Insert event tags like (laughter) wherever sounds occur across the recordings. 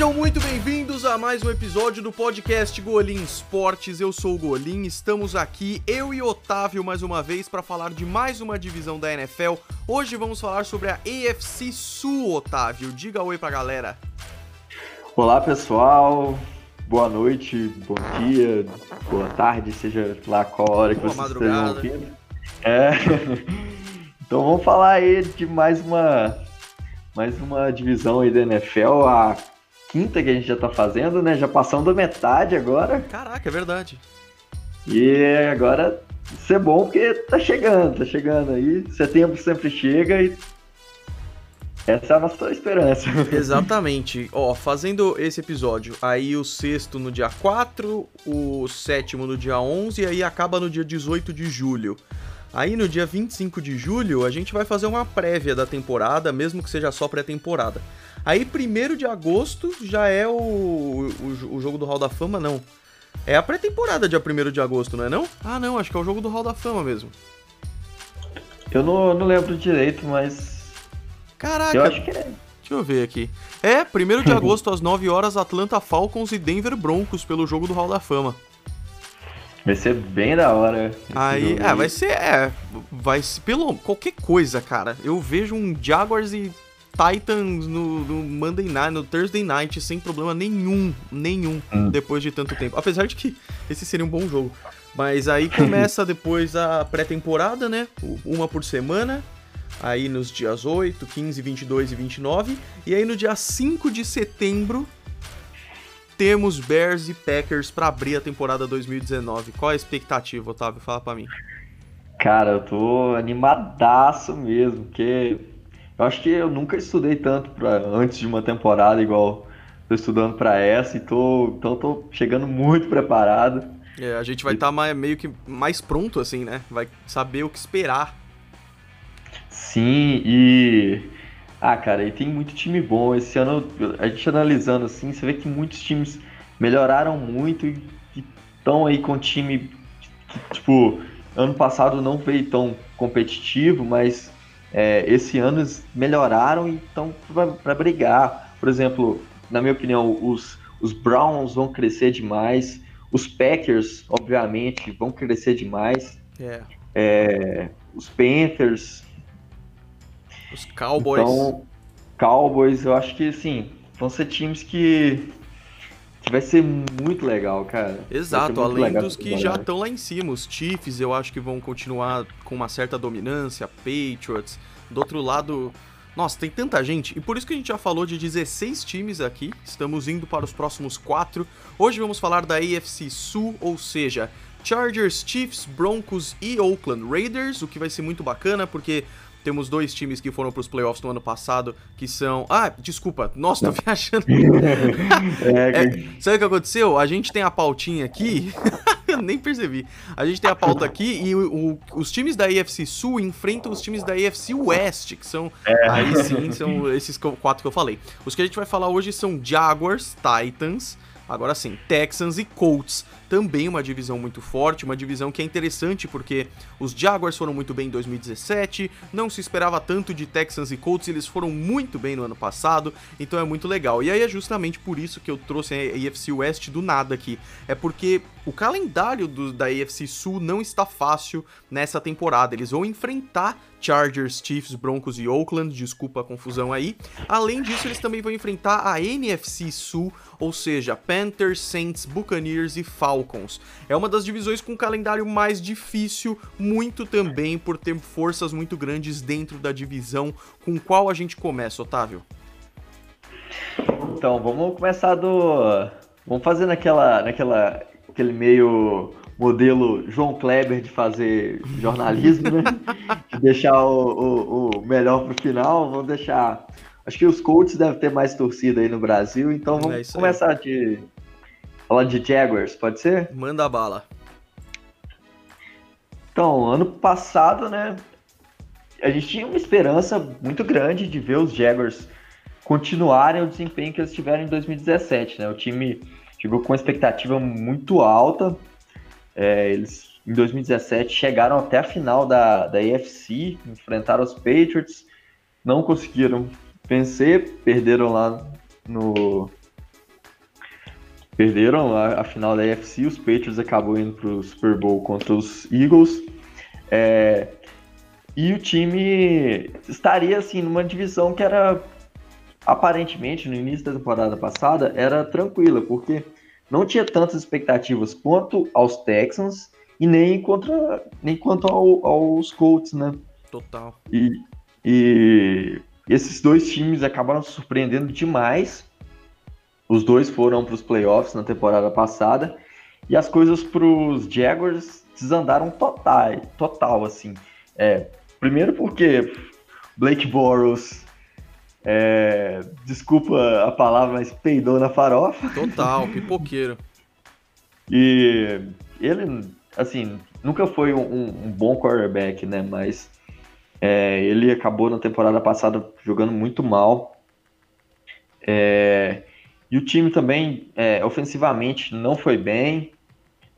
Sejam muito bem-vindos a mais um episódio do podcast Golim Esportes. Eu sou o Golim, estamos aqui, eu e Otávio, mais uma vez, para falar de mais uma divisão da NFL. Hoje vamos falar sobre a AFC Sul, Otávio. Diga oi pra galera. Olá, pessoal. Boa noite, bom dia, boa tarde, seja lá qual hora que Boa vocês madrugada. estejam ouvindo. É. (laughs) Então vamos falar aí de mais uma mais uma divisão aí da NFL, a quinta que a gente já tá fazendo, né? Já passando metade agora. Caraca, é verdade. E agora isso é bom porque tá chegando, tá chegando aí. Setembro sempre chega e essa é a nossa esperança. (laughs) Exatamente. Ó, fazendo esse episódio, aí o sexto no dia 4, o sétimo no dia 11 e aí acaba no dia 18 de julho. Aí no dia 25 de julho a gente vai fazer uma prévia da temporada, mesmo que seja só pré-temporada. Aí 1 de agosto já é o, o, o jogo do Hall da Fama, não. É a pré-temporada dia 1 de agosto, não é não? Ah não, acho que é o jogo do Hall da Fama mesmo. Eu não, não lembro direito, mas Caraca, eu acho que é. Deixa eu ver aqui. É, 1 de (laughs) agosto às 9 horas, Atlanta Falcons e Denver Broncos pelo jogo do Hall da Fama. Vai ser bem da hora. Aí, é, vai ser, é, vai ser pelo qualquer coisa, cara. Eu vejo um Jaguars e Titans no, no Monday Night, no Thursday Night sem problema nenhum, nenhum, Hum. depois de tanto tempo. Apesar de que esse seria um bom jogo. Mas aí começa (laughs) depois a pré-temporada, né? Uma por semana. Aí nos dias 8, 15, 22 e 29. E aí no dia 5 de setembro temos Bears e Packers pra abrir a temporada 2019. Qual a expectativa, Otávio? Fala pra mim. Cara, eu tô animadaço mesmo, porque eu acho que eu nunca estudei tanto pra, antes de uma temporada igual tô estudando pra essa, e tô, então tô chegando muito preparado. É, a gente vai estar meio que mais pronto, assim, né? Vai saber o que esperar. Sim, e. Ah, cara, e tem muito time bom. Esse ano, a gente analisando assim, você vê que muitos times melhoraram muito e estão aí com time que, tipo, ano passado não veio tão competitivo, mas é, esse ano eles melhoraram e estão para brigar. Por exemplo, na minha opinião, os, os Browns vão crescer demais, os Packers, obviamente, vão crescer demais, É. é, os Panthers. Os Cowboys. Então, Cowboys, eu acho que assim, vão ser times que vai ser muito legal, cara. Exato, além legal dos que já estão lá em cima. Os Chiefs eu acho que vão continuar com uma certa dominância, Patriots. Do outro lado, nossa, tem tanta gente. E por isso que a gente já falou de 16 times aqui. Estamos indo para os próximos quatro. Hoje vamos falar da AFC Sul, ou seja, Chargers, Chiefs, Broncos e Oakland Raiders, o que vai ser muito bacana porque temos dois times que foram para os playoffs no ano passado, que são. Ah, desculpa, nossa, tô (laughs) viajando. (laughs) É, (laughs) É, sabe o que aconteceu? A gente tem a pautinha aqui. Eu nem percebi. A gente tem a pauta aqui e o- o- os times da AFC Sul enfrentam os times da AFC West, que são. Aí sim, são esses quatro que eu falei. Os que a gente vai falar hoje são Jaguars, Titans. Agora sim, Texans e Colts. Também uma divisão muito forte, uma divisão que é interessante porque os Jaguars foram muito bem em 2017, não se esperava tanto de Texans e Colts, eles foram muito bem no ano passado, então é muito legal. E aí é justamente por isso que eu trouxe a AFC West do nada aqui. É porque o calendário do- da AFC Sul não está fácil nessa temporada. Eles vão enfrentar Chargers, Chiefs, Broncos e Oakland, desculpa a confusão aí. Além disso, eles também vão enfrentar a NFC Sul, ou seja, Panthers, Saints, Buccaneers e Falcons. É uma das divisões com um calendário mais difícil, muito também por ter forças muito grandes dentro da divisão. Com qual a gente começa, Otávio? Então, vamos começar do. Vamos fazer naquela, naquela, aquele meio modelo João Kleber de fazer jornalismo, né? De deixar o, o, o melhor pro final. Vamos deixar. Acho que os Colts devem ter mais torcida aí no Brasil, então É vamos aí. começar de. Falar de Jaguars, pode ser? Manda bala. Então, ano passado, né? A gente tinha uma esperança muito grande de ver os Jaguars continuarem o desempenho que eles tiveram em 2017, né? O time chegou com uma expectativa muito alta. É, eles, em 2017, chegaram até a final da, da AFC, enfrentaram os Patriots, não conseguiram vencer, perderam lá no, perderam a, a, final da AFC, os Patriots acabou indo para o Super Bowl contra os Eagles. É, e o time estaria assim numa divisão que era aparentemente no início da temporada passada era tranquila, porque não tinha tantas expectativas quanto aos Texans e nem contra nem quanto ao, aos Colts, né? Total. E, e esses dois times acabaram surpreendendo demais. Os dois foram para os playoffs na temporada passada e as coisas para os Jaguars desandaram total, total assim. É, primeiro porque Blake Bortles é, desculpa a palavra, mas peidou na farofa. Total, pipoqueiro. (laughs) e ele, assim, nunca foi um, um bom quarterback, né? Mas é, ele acabou na temporada passada jogando muito mal. É, e o time também, é, ofensivamente, não foi bem.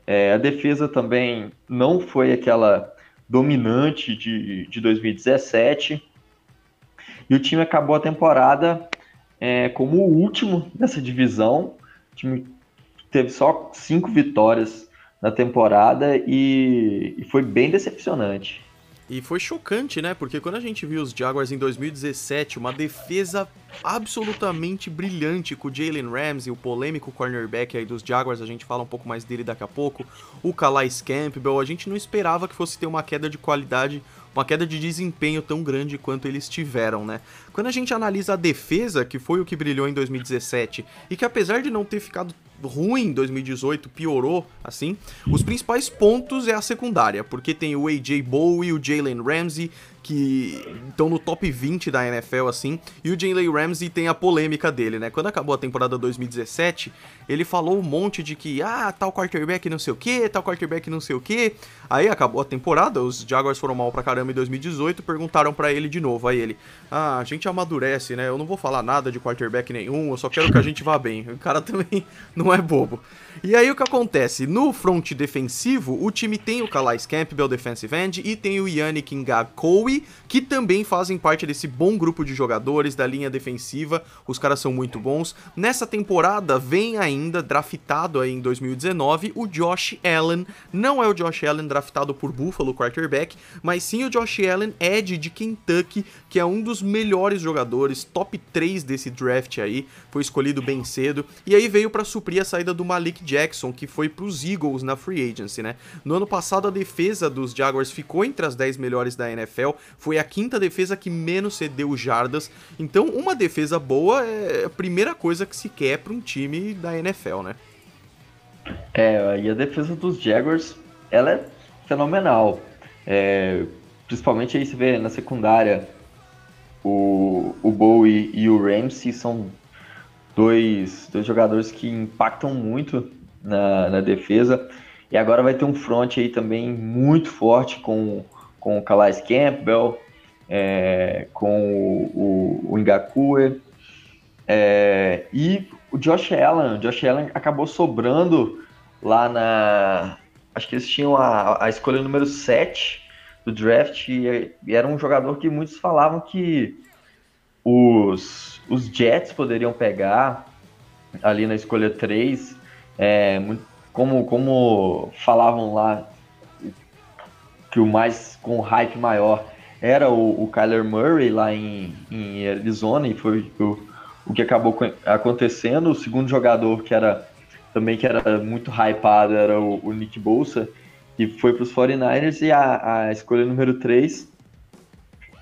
É, a defesa também não foi aquela dominante de, de 2017. E o time acabou a temporada é, como o último dessa divisão. O time teve só cinco vitórias na temporada e, e foi bem decepcionante. E foi chocante, né? Porque quando a gente viu os Jaguars em 2017, uma defesa absolutamente brilhante com o Jalen Ramsey, o polêmico cornerback aí dos Jaguars, a gente fala um pouco mais dele daqui a pouco, o Calais Campbell, a gente não esperava que fosse ter uma queda de qualidade uma queda de desempenho tão grande quanto eles tiveram, né? Quando a gente analisa a defesa, que foi o que brilhou em 2017, e que apesar de não ter ficado ruim em 2018, piorou, assim, os principais pontos é a secundária, porque tem o AJ Bowie, o Jalen Ramsey, que estão no top 20 da NFL, assim, e o Jalen Ramsey tem a polêmica dele, né? Quando acabou a temporada 2017, ele falou um monte de que, ah, tal quarterback não sei o que, tal quarterback não sei o que. Aí acabou a temporada, os Jaguars foram mal pra caramba em 2018, perguntaram para ele de novo, aí ele, ah, a gente amadurece, né? Eu não vou falar nada de quarterback nenhum, eu só quero que a gente vá bem. O cara (laughs) também não é bobo. E aí o que acontece? No front defensivo, o time tem o Calais Campbell, defensive end, e tem o Yannick Ngakoue, que também fazem parte desse bom grupo de jogadores da linha defensiva. Os caras são muito bons. Nessa temporada vem ainda draftado aí em 2019 o Josh Allen. Não é o Josh Allen draftado por Buffalo quarterback, mas sim o Josh Allen Ed de Kentucky, que é um dos melhores jogadores, top 3 desse draft aí. Foi escolhido bem cedo e aí veio para suprir a saída do Malik Jackson, que foi para os Eagles na free agency, né? No ano passado a defesa dos Jaguars ficou entre as 10 melhores da NFL, foi a quinta defesa que menos cedeu jardas. Então, uma defesa boa é a primeira coisa que se quer para um time da NFL, né? É, e a defesa dos Jaguars, ela é fenomenal. É, principalmente aí você vê na secundária o, o Bowie e o Ramsey são dois, dois jogadores que impactam muito na, na defesa. E agora vai ter um front aí também muito forte com, com o Calais Campbell, é, com o, o, o Ngakue, é, e o Josh Allen. O Josh Allen acabou sobrando lá na. Acho que eles tinham a, a escolha número 7 do draft e, e era um jogador que muitos falavam que os, os Jets poderiam pegar ali na escolha 3. É, como, como falavam lá que o mais com hype maior era o, o Kyler Murray lá em, em Arizona e foi o, o que acabou acontecendo. O segundo jogador que era também que era muito hypado era o, o Nick Bolsa, que foi para os 49ers, e a, a escolha número 3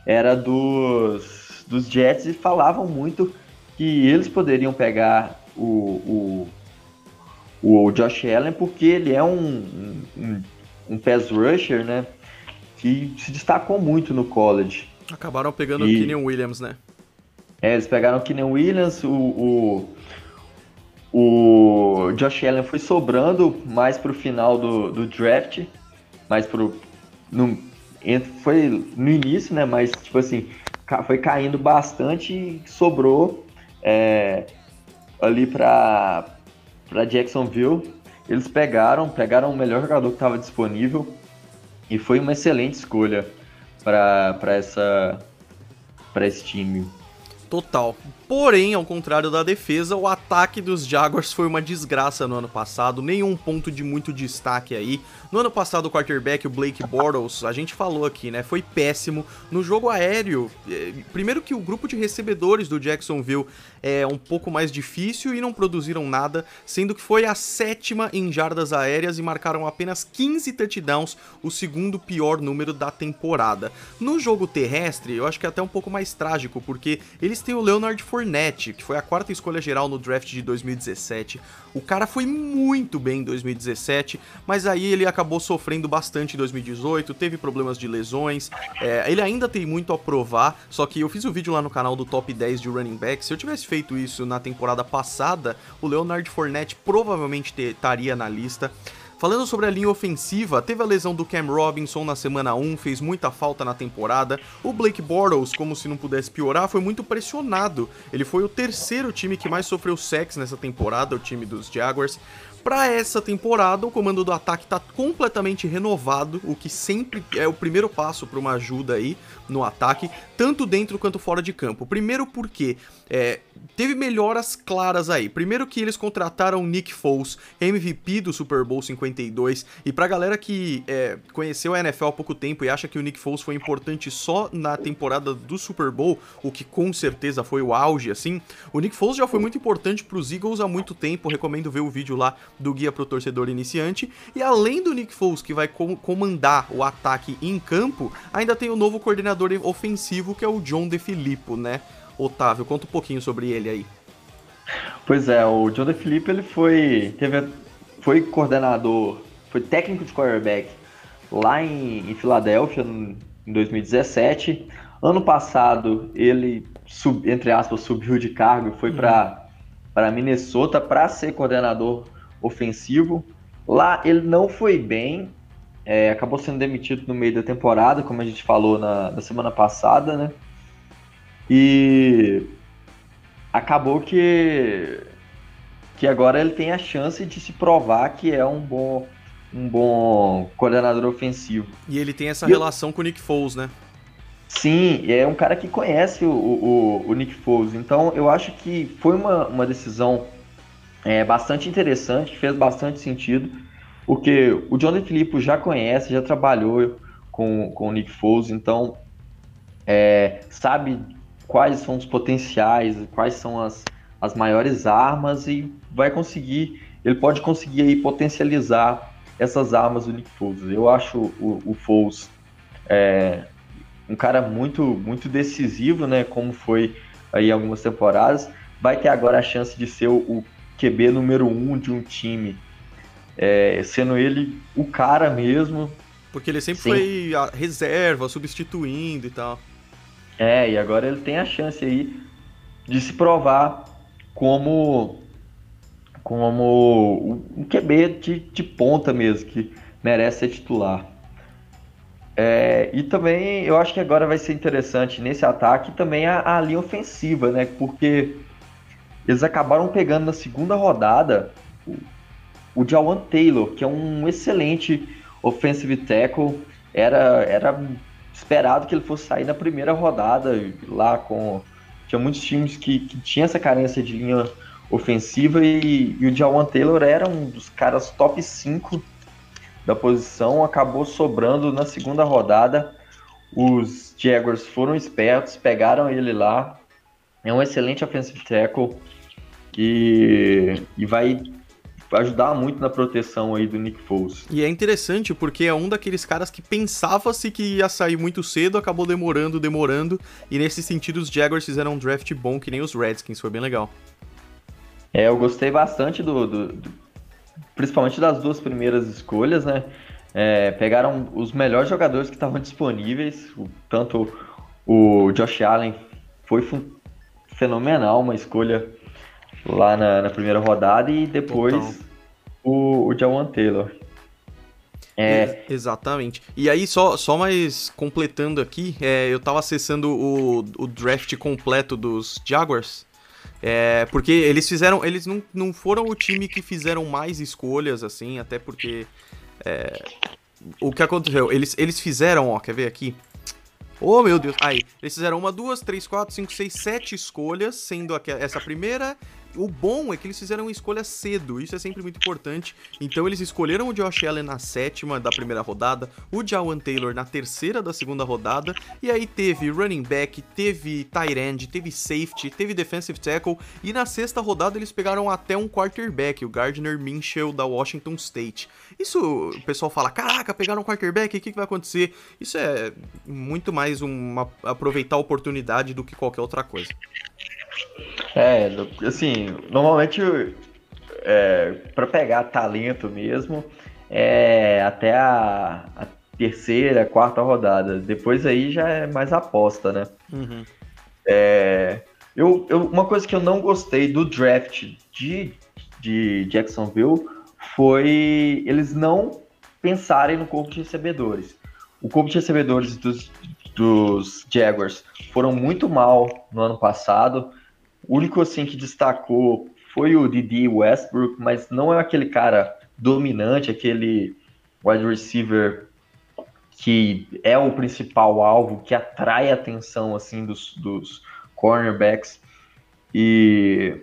era dos dos Jets e falavam muito que eles poderiam pegar o, o, o Josh Allen porque ele é um, um, um pass rusher, né? Que se destacou muito no college. Acabaram pegando e, o Kenyon Williams, né? É, eles pegaram o Kenyon Williams, o, o, o Josh Allen foi sobrando mais pro final do, do draft, mais pro. No, foi no início, né? Mas, tipo assim, foi caindo bastante e sobrou é, ali para Jacksonville. Eles pegaram, pegaram o melhor jogador que estava disponível e foi uma excelente escolha para essa para esse time. Total. Porém, ao contrário da defesa, o ataque dos Jaguars foi uma desgraça no ano passado, nenhum ponto de muito destaque aí. No ano passado, o quarterback, o Blake Bortles, a gente falou aqui, né, foi péssimo. No jogo aéreo, eh, primeiro que o grupo de recebedores do Jacksonville é um pouco mais difícil e não produziram nada, sendo que foi a sétima em jardas aéreas e marcaram apenas 15 touchdowns, o segundo pior número da temporada. No jogo terrestre, eu acho que é até um pouco mais trágico, porque eles têm o Leonard Fournette Fournette, que foi a quarta escolha geral no draft de 2017. O cara foi muito bem em 2017, mas aí ele acabou sofrendo bastante em 2018, teve problemas de lesões. É, ele ainda tem muito a provar, só que eu fiz um vídeo lá no canal do top 10 de running back. Se eu tivesse feito isso na temporada passada, o Leonard Fournette provavelmente estaria na lista. Falando sobre a linha ofensiva, teve a lesão do Cam Robinson na semana 1, fez muita falta na temporada. O Blake Bortles, como se não pudesse piorar, foi muito pressionado. Ele foi o terceiro time que mais sofreu sacks nessa temporada, o time dos Jaguars. Para essa temporada, o comando do ataque está completamente renovado, o que sempre é o primeiro passo para uma ajuda aí no ataque, tanto dentro quanto fora de campo. Primeiro porque é, teve melhoras claras aí. Primeiro que eles contrataram Nick Foles, MVP do Super Bowl 52, e pra galera que é, conheceu a NFL há pouco tempo e acha que o Nick Foles foi importante só na temporada do Super Bowl, o que com certeza foi o auge, assim, o Nick Foles já foi muito importante pros Eagles há muito tempo, recomendo ver o vídeo lá do Guia pro Torcedor Iniciante, e além do Nick Foles, que vai comandar o ataque em campo, ainda tem o novo coordenador ofensivo, que é o John DeFilippo, né? Otávio, conta um pouquinho sobre ele aí. Pois é, o John DeFilippo, ele foi, teve, foi coordenador, foi técnico de quarterback lá em, em Filadélfia, em 2017. Ano passado, ele, sub, entre aspas, subiu de cargo e foi uhum. para Minnesota para ser coordenador ofensivo. Lá ele não foi bem, é, acabou sendo demitido no meio da temporada, como a gente falou na, na semana passada, né? E acabou que que agora ele tem a chance de se provar que é um bom um bom coordenador ofensivo. E ele tem essa e relação eu... com o Nick Foles, né? Sim, é um cara que conhece o, o, o Nick Foles. Então eu acho que foi uma, uma decisão é, bastante interessante, fez bastante sentido. Porque o John Filippo já conhece, já trabalhou com, com o Nick Foles, então é, sabe quais são os potenciais, quais são as, as maiores armas e vai conseguir, ele pode conseguir aí potencializar essas armas do Nick Foles. Eu acho o, o Foles é, um cara muito, muito decisivo, né, como foi aí algumas temporadas. Vai ter agora a chance de ser o, o QB número um de um time é, sendo ele o cara mesmo. Porque ele sempre Sim. foi a reserva, substituindo e tal. É, e agora ele tem a chance aí de se provar como como um QB de, de ponta mesmo, que merece ser titular. É, e também eu acho que agora vai ser interessante nesse ataque também a, a linha ofensiva, né? Porque eles acabaram pegando na segunda rodada o Jawan Taylor, que é um excelente offensive tackle, era, era esperado que ele fosse sair na primeira rodada lá com tinha muitos times que, que tinham essa carência de linha ofensiva e, e o Jawan Taylor era um dos caras top 5 da posição, acabou sobrando na segunda rodada. Os Jaguars foram espertos, pegaram ele lá. É um excelente offensive tackle e, e vai ajudar muito na proteção aí do Nick Foles. E é interessante porque é um daqueles caras que pensava-se que ia sair muito cedo, acabou demorando, demorando, e nesse sentido os Jaguars fizeram um draft bom que nem os Redskins, foi bem legal. É, eu gostei bastante do, do, do principalmente das duas primeiras escolhas, né? É, pegaram os melhores jogadores que estavam disponíveis, o, tanto o Josh Allen foi fenomenal, uma escolha lá na, na primeira rodada e depois o, o Jawan Taylor. É... Exatamente. E aí, só, só mais completando aqui, é, eu tava acessando o, o draft completo dos Jaguars. É, porque eles fizeram. Eles não, não foram o time que fizeram mais escolhas, assim, até porque. É, o que aconteceu? Eles, eles fizeram, ó, quer ver aqui? Oh, meu Deus. Aí, eles fizeram uma, duas, três, quatro, cinco, seis, sete escolhas, sendo essa primeira o bom é que eles fizeram uma escolha cedo, isso é sempre muito importante. Então eles escolheram o Josh Allen na sétima da primeira rodada, o Jawan Taylor na terceira da segunda rodada, e aí teve running back, teve tight end, teve safety, teve defensive tackle, e na sexta rodada eles pegaram até um quarterback, o Gardner Minshew da Washington State. Isso o pessoal fala: caraca, pegaram um quarterback, o que, que vai acontecer? Isso é muito mais uma aproveitar a oportunidade do que qualquer outra coisa. É, assim, normalmente é, para pegar talento mesmo é até a, a, terceira, quarta rodada. Depois aí já é mais aposta, né? Uhum. É, eu, eu, uma coisa que eu não gostei do draft de, de Jacksonville foi eles não pensarem no corpo de recebedores. O corpo de recebedores dos, dos Jaguars foram muito mal no ano passado. O único assim que destacou foi o Didi Westbrook, mas não é aquele cara dominante, aquele wide receiver que é o principal alvo, que atrai a atenção assim dos, dos cornerbacks. E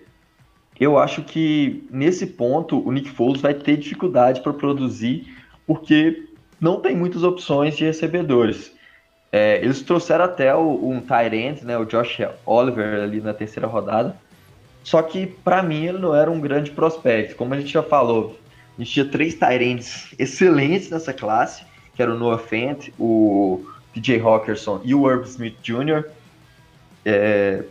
eu acho que nesse ponto o Nick Foles vai ter dificuldade para produzir, porque não tem muitas opções de recebedores. É, eles trouxeram até o, um Tyrant, né, o Josh Oliver ali na terceira rodada. Só que para mim ele não era um grande prospecto. Como a gente já falou, a gente tinha três Tyrants excelentes nessa classe, que era o Noah Fent, o PJ Hawkerson e o Herb Smith Jr. É,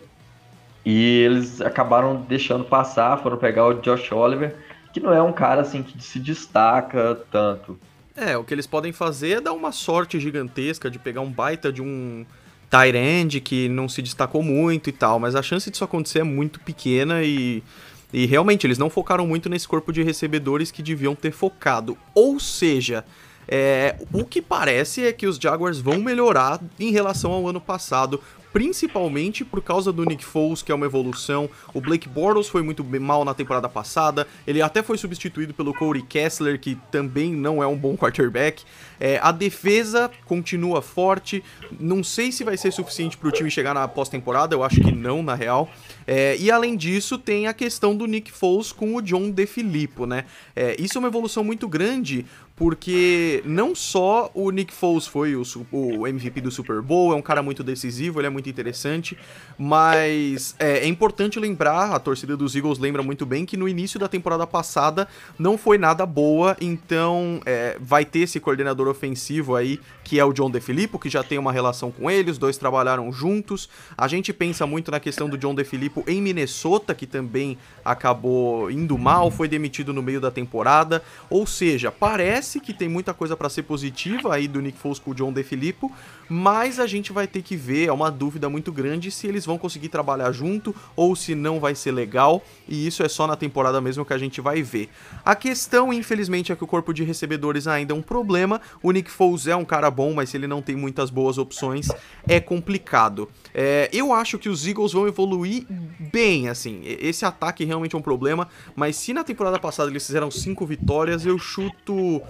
e eles acabaram deixando passar, foram pegar o Josh Oliver, que não é um cara assim que se destaca tanto. É, o que eles podem fazer é dar uma sorte gigantesca de pegar um baita de um Tyrande que não se destacou muito e tal, mas a chance disso acontecer é muito pequena e, e realmente eles não focaram muito nesse corpo de recebedores que deviam ter focado. Ou seja, é, o que parece é que os Jaguars vão melhorar em relação ao ano passado, principalmente por causa do Nick Foles, que é uma evolução. O Blake Bortles foi muito mal na temporada passada, ele até foi substituído pelo Corey Kessler, que também não é um bom quarterback. É, a defesa continua forte, não sei se vai ser suficiente para o time chegar na pós-temporada, eu acho que não, na real. É, e além disso, tem a questão do Nick Foles com o John DeFilippo, né? É, isso é uma evolução muito grande, porque não só o Nick Foles foi o, o, MVP do Super Bowl, é um cara muito decisivo, ele é muito interessante, mas é, é, importante lembrar, a torcida dos Eagles lembra muito bem, que no início da temporada passada não foi nada boa, então é, vai ter esse coordenador ofensivo aí, que é o John DeFilippo, que já tem uma relação com ele, os dois trabalharam juntos. A gente pensa muito na questão do John DeFilippo em Minnesota, que também acabou indo mal, foi demitido no meio da temporada, ou seja, parece que tem muita coisa para ser positiva aí do Nick Foles com o John DeFilippo, mas a gente vai ter que ver, é uma dúvida muito grande se eles vão conseguir trabalhar junto ou se não vai ser legal, e isso é só na temporada mesmo que a gente vai ver. A questão, infelizmente, é que o corpo de recebedores ainda é um problema. O Nick Foles é um cara bom, mas ele não tem muitas boas opções, é complicado. É, eu acho que os Eagles vão evoluir bem, assim. Esse ataque realmente é um problema, mas se na temporada passada eles fizeram cinco vitórias, eu chuto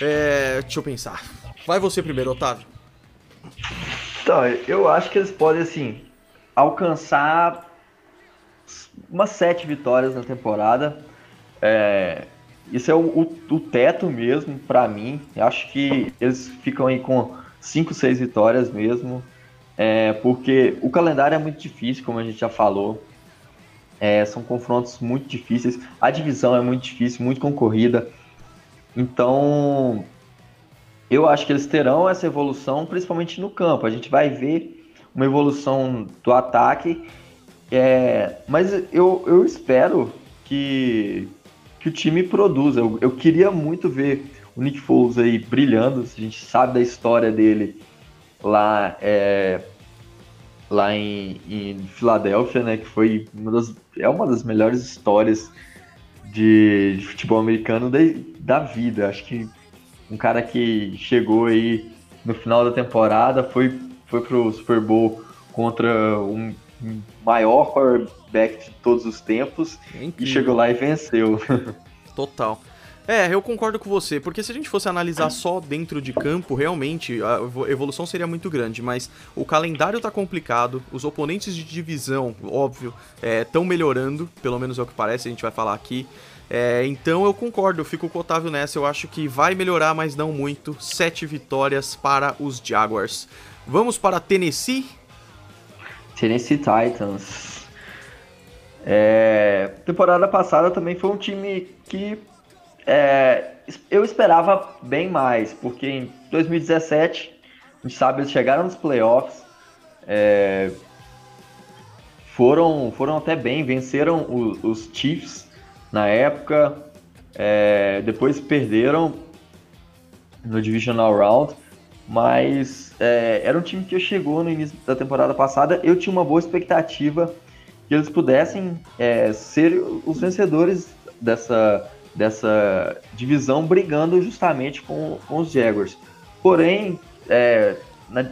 é, deixa eu pensar. Vai você primeiro, Otávio. Então, eu acho que eles podem, assim, alcançar umas sete vitórias na temporada. É, isso é o, o, o teto mesmo, para mim. Eu acho que eles ficam aí com cinco, seis vitórias mesmo. É, porque o calendário é muito difícil, como a gente já falou. É, são confrontos muito difíceis. A divisão é muito difícil, muito concorrida. Então, eu acho que eles terão essa evolução, principalmente no campo. A gente vai ver uma evolução do ataque, é, mas eu, eu espero que, que o time produza. Eu, eu queria muito ver o Nick Foles aí brilhando. A gente sabe da história dele lá, é, lá em, em Filadélfia, né? Que foi uma das, é uma das melhores histórias de, de futebol americano de, da vida. Acho que um cara que chegou aí no final da temporada foi, foi pro Super Bowl contra um maior quarterback de todos os tempos é e chegou lá e venceu. (laughs) Total. É, eu concordo com você, porque se a gente fosse analisar só dentro de campo, realmente a evolução seria muito grande, mas o calendário tá complicado, os oponentes de divisão, óbvio, estão é, melhorando, pelo menos é o que parece, a gente vai falar aqui. É, então eu concordo, eu fico com o Otávio nessa, eu acho que vai melhorar, mas não muito. Sete vitórias para os Jaguars. Vamos para Tennessee? Tennessee Titans. É, temporada passada também foi um time que é, eu esperava bem mais, porque em 2017, a gente sabe, eles chegaram nos playoffs, é, foram, foram até bem, venceram os, os Chiefs na época, é, depois perderam no Divisional Round, mas é, era um time que chegou no início da temporada passada, eu tinha uma boa expectativa que eles pudessem é, ser os vencedores dessa dessa divisão brigando justamente com, com os Jaguars. Porém, é,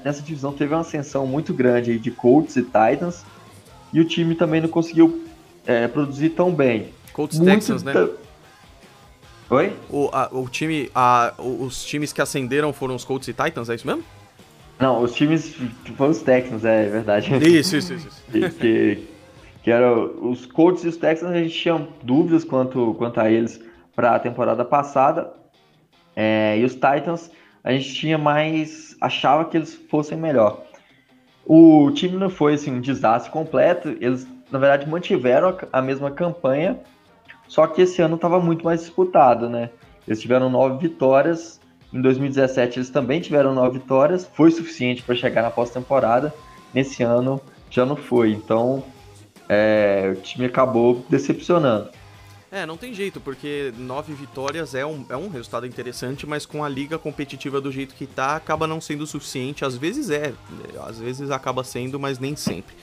nessa divisão teve uma ascensão muito grande de Colts e Titans e o time também não conseguiu é, produzir tão bem. Colts muito Texans, né? Oi? O, a, o time, a, os times que ascenderam foram os Colts e Titans, é isso mesmo? Não, os times foram os Texans, é verdade. Isso, isso, isso. isso. (laughs) que, que eram os Colts e os Texans, a gente tinha dúvidas quanto, quanto a eles para a temporada passada. É, e os Titans, a gente tinha mais. achava que eles fossem melhor. O time não foi assim, um desastre completo, eles na verdade mantiveram a, a mesma campanha, só que esse ano estava muito mais disputado, né? Eles tiveram nove vitórias, em 2017 eles também tiveram nove vitórias, foi suficiente para chegar na pós-temporada. Nesse ano já não foi, então é, o time acabou decepcionando. É, não tem jeito, porque nove vitórias é um, é um resultado interessante, mas com a liga competitiva do jeito que tá, acaba não sendo suficiente. Às vezes é, às vezes acaba sendo, mas nem sempre.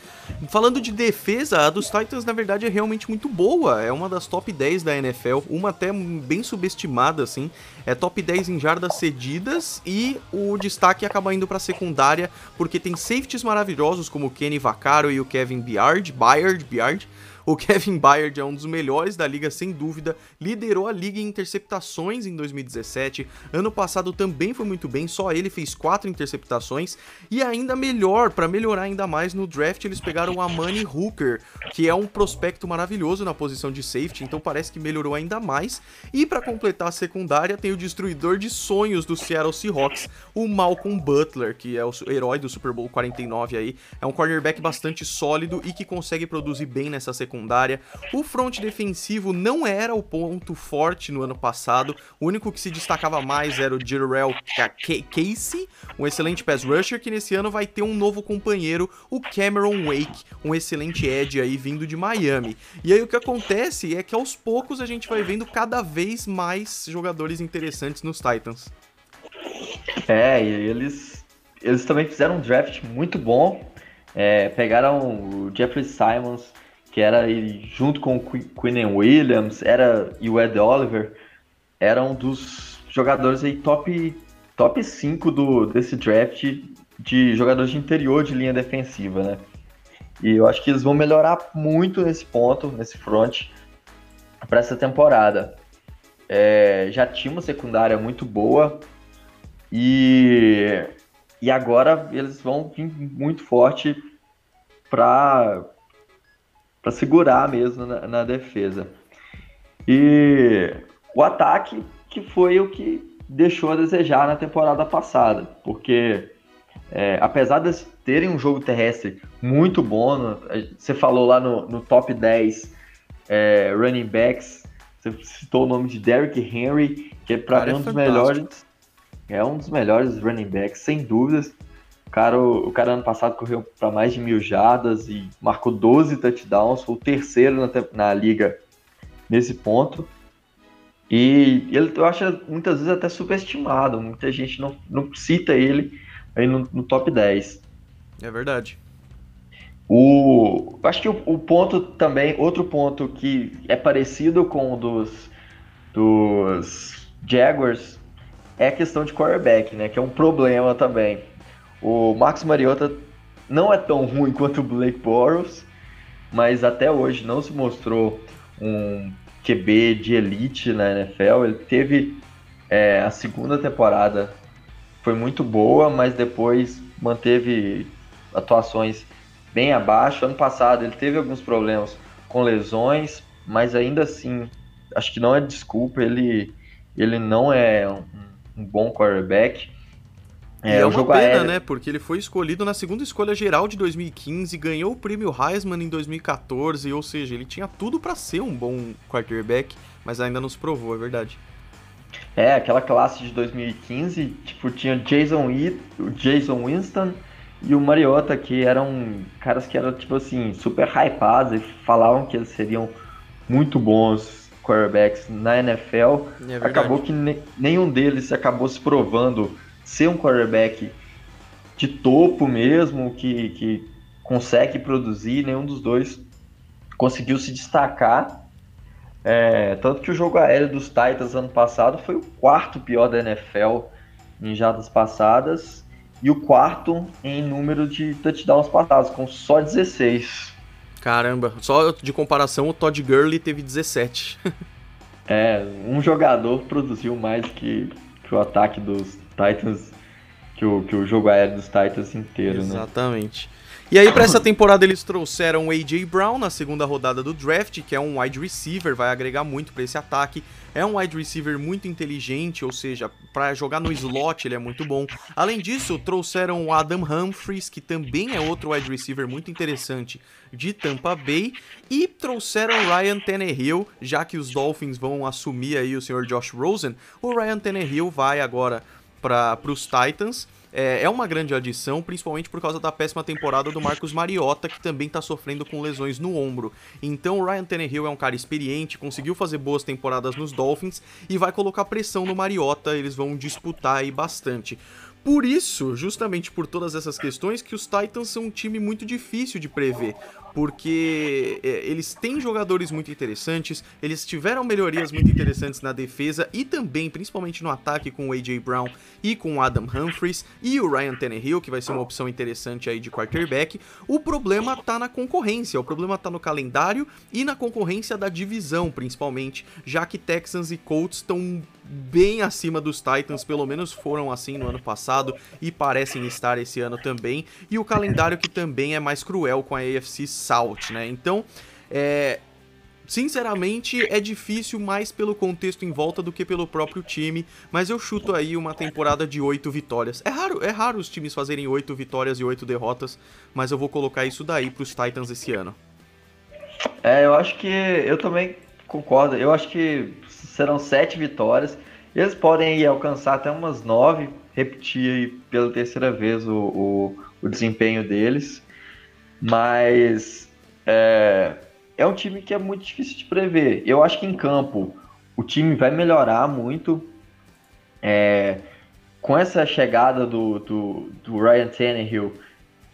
Falando de defesa, a dos Titans na verdade é realmente muito boa. É uma das top 10 da NFL, uma até bem subestimada, assim. É top 10 em jardas cedidas e o destaque acaba indo para secundária, porque tem safeties maravilhosos como o Kenny Vaccaro e o Kevin Byard, Byard, Byard o Kevin Byard é um dos melhores da liga, sem dúvida. Liderou a liga em interceptações em 2017. Ano passado também foi muito bem, só ele fez quatro interceptações. E ainda melhor, para melhorar ainda mais no draft, eles pegaram o Amani Hooker, que é um prospecto maravilhoso na posição de safety, então parece que melhorou ainda mais. E para completar a secundária, tem o destruidor de sonhos do Seattle Seahawks, o Malcolm Butler, que é o herói do Super Bowl 49 aí. É um cornerback bastante sólido e que consegue produzir bem nessa secundária secundária. O front defensivo não era o ponto forte no ano passado. O único que se destacava mais era o Jirrell Casey, um excelente pass rusher que nesse ano vai ter um novo companheiro, o Cameron Wake, um excelente edge aí vindo de Miami. E aí o que acontece é que aos poucos a gente vai vendo cada vez mais jogadores interessantes nos Titans. É, e eles eles também fizeram um draft muito bom. É, pegaram o Jeffrey Simons, que era junto com o Quinn Williams, era e o Ed Oliver, era um dos jogadores aí top top 5 do desse draft de jogadores de interior de linha defensiva, né? E eu acho que eles vão melhorar muito nesse ponto, nesse front, para essa temporada. É, já tinha uma secundária muito boa e, e agora eles vão vir muito forte para para segurar mesmo na, na, defesa. E o ataque que foi o que deixou a desejar na temporada passada, porque é, apesar de terem um jogo terrestre muito bom, você falou lá no, no top 10 é, running backs, você citou o nome de Derrick Henry, que é para mim é um dos melhores, é um dos melhores running backs, sem dúvidas. O cara, o cara ano passado correu para mais de mil jardas e marcou 12 touchdowns, foi o terceiro na, na liga nesse ponto. E ele, eu acho muitas vezes até superestimado, muita gente não, não cita ele aí no, no top 10. É verdade. O, acho que o, o, ponto também, outro ponto que é parecido com o dos, dos Jaguars é a questão de quarterback, né? Que é um problema também. O Max Mariota não é tão ruim quanto o Blake Bortles, mas até hoje não se mostrou um QB de elite na NFL. Ele teve é, a segunda temporada foi muito boa, mas depois manteve atuações bem abaixo. Ano passado ele teve alguns problemas com lesões, mas ainda assim, acho que não é desculpa, ele, ele não é um, um bom quarterback. É, é uma pena, aéreo... né? Porque ele foi escolhido na segunda escolha geral de 2015, ganhou o prêmio Heisman em 2014, ou seja, ele tinha tudo para ser um bom quarterback, mas ainda não se provou, é verdade. É, aquela classe de 2015, tipo, tinha Jason, It, o Jason Winston e o Mariota, que eram caras que eram, tipo assim, super hypados e falavam que eles seriam muito bons quarterbacks na NFL. É acabou que ne nenhum deles acabou se provando ser um quarterback de topo mesmo, que, que consegue produzir, nenhum dos dois conseguiu se destacar. É, tanto que o jogo aéreo dos Titans ano passado foi o quarto pior da NFL em jadas passadas e o quarto em número de touchdowns passados, com só 16. Caramba, só de comparação o Todd Gurley teve 17. (laughs) é, um jogador produziu mais que, que o ataque dos Titans, que o, que o jogo aéreo dos Titans inteiro, né? Exatamente. E aí, para essa temporada, eles trouxeram o A.J. Brown na segunda rodada do draft, que é um wide receiver, vai agregar muito para esse ataque. É um wide receiver muito inteligente, ou seja, para jogar no slot ele é muito bom. Além disso, trouxeram o Adam Humphries, que também é outro wide receiver muito interessante de Tampa Bay, e trouxeram Ryan Tannehill, já que os Dolphins vão assumir aí o Sr. Josh Rosen. O Ryan Tannehill vai agora para os Titans é, é uma grande adição, principalmente por causa da péssima temporada do Marcos Mariota, que também está sofrendo com lesões no ombro. Então o Ryan Tannehill é um cara experiente, conseguiu fazer boas temporadas nos Dolphins e vai colocar pressão no Mariota, eles vão disputar aí bastante. Por isso, justamente por todas essas questões, que os Titans são um time muito difícil de prever porque é, eles têm jogadores muito interessantes, eles tiveram melhorias muito interessantes na defesa e também, principalmente no ataque com o AJ Brown e com o Adam Humphries e o Ryan Tannehill, que vai ser uma opção interessante aí de quarterback. O problema tá na concorrência, o problema tá no calendário e na concorrência da divisão, principalmente, já que Texans e Colts estão bem acima dos Titans, pelo menos foram assim no ano passado e parecem estar esse ano também, e o calendário que também é mais cruel com a AFC South, né? Então, é, Sinceramente, é difícil mais pelo contexto em volta do que pelo próprio time, mas eu chuto aí uma temporada de oito vitórias. É raro, é raro os times fazerem oito vitórias e oito derrotas, mas eu vou colocar isso daí para os Titans esse ano. É, eu acho que eu também concordo. Eu acho que serão sete vitórias. Eles podem alcançar até umas nove, repetir aí pela terceira vez o, o, o desempenho deles. Mas é, é um time que é muito difícil de prever. Eu acho que em campo o time vai melhorar muito. É, com essa chegada do, do, do Ryan Tannehill,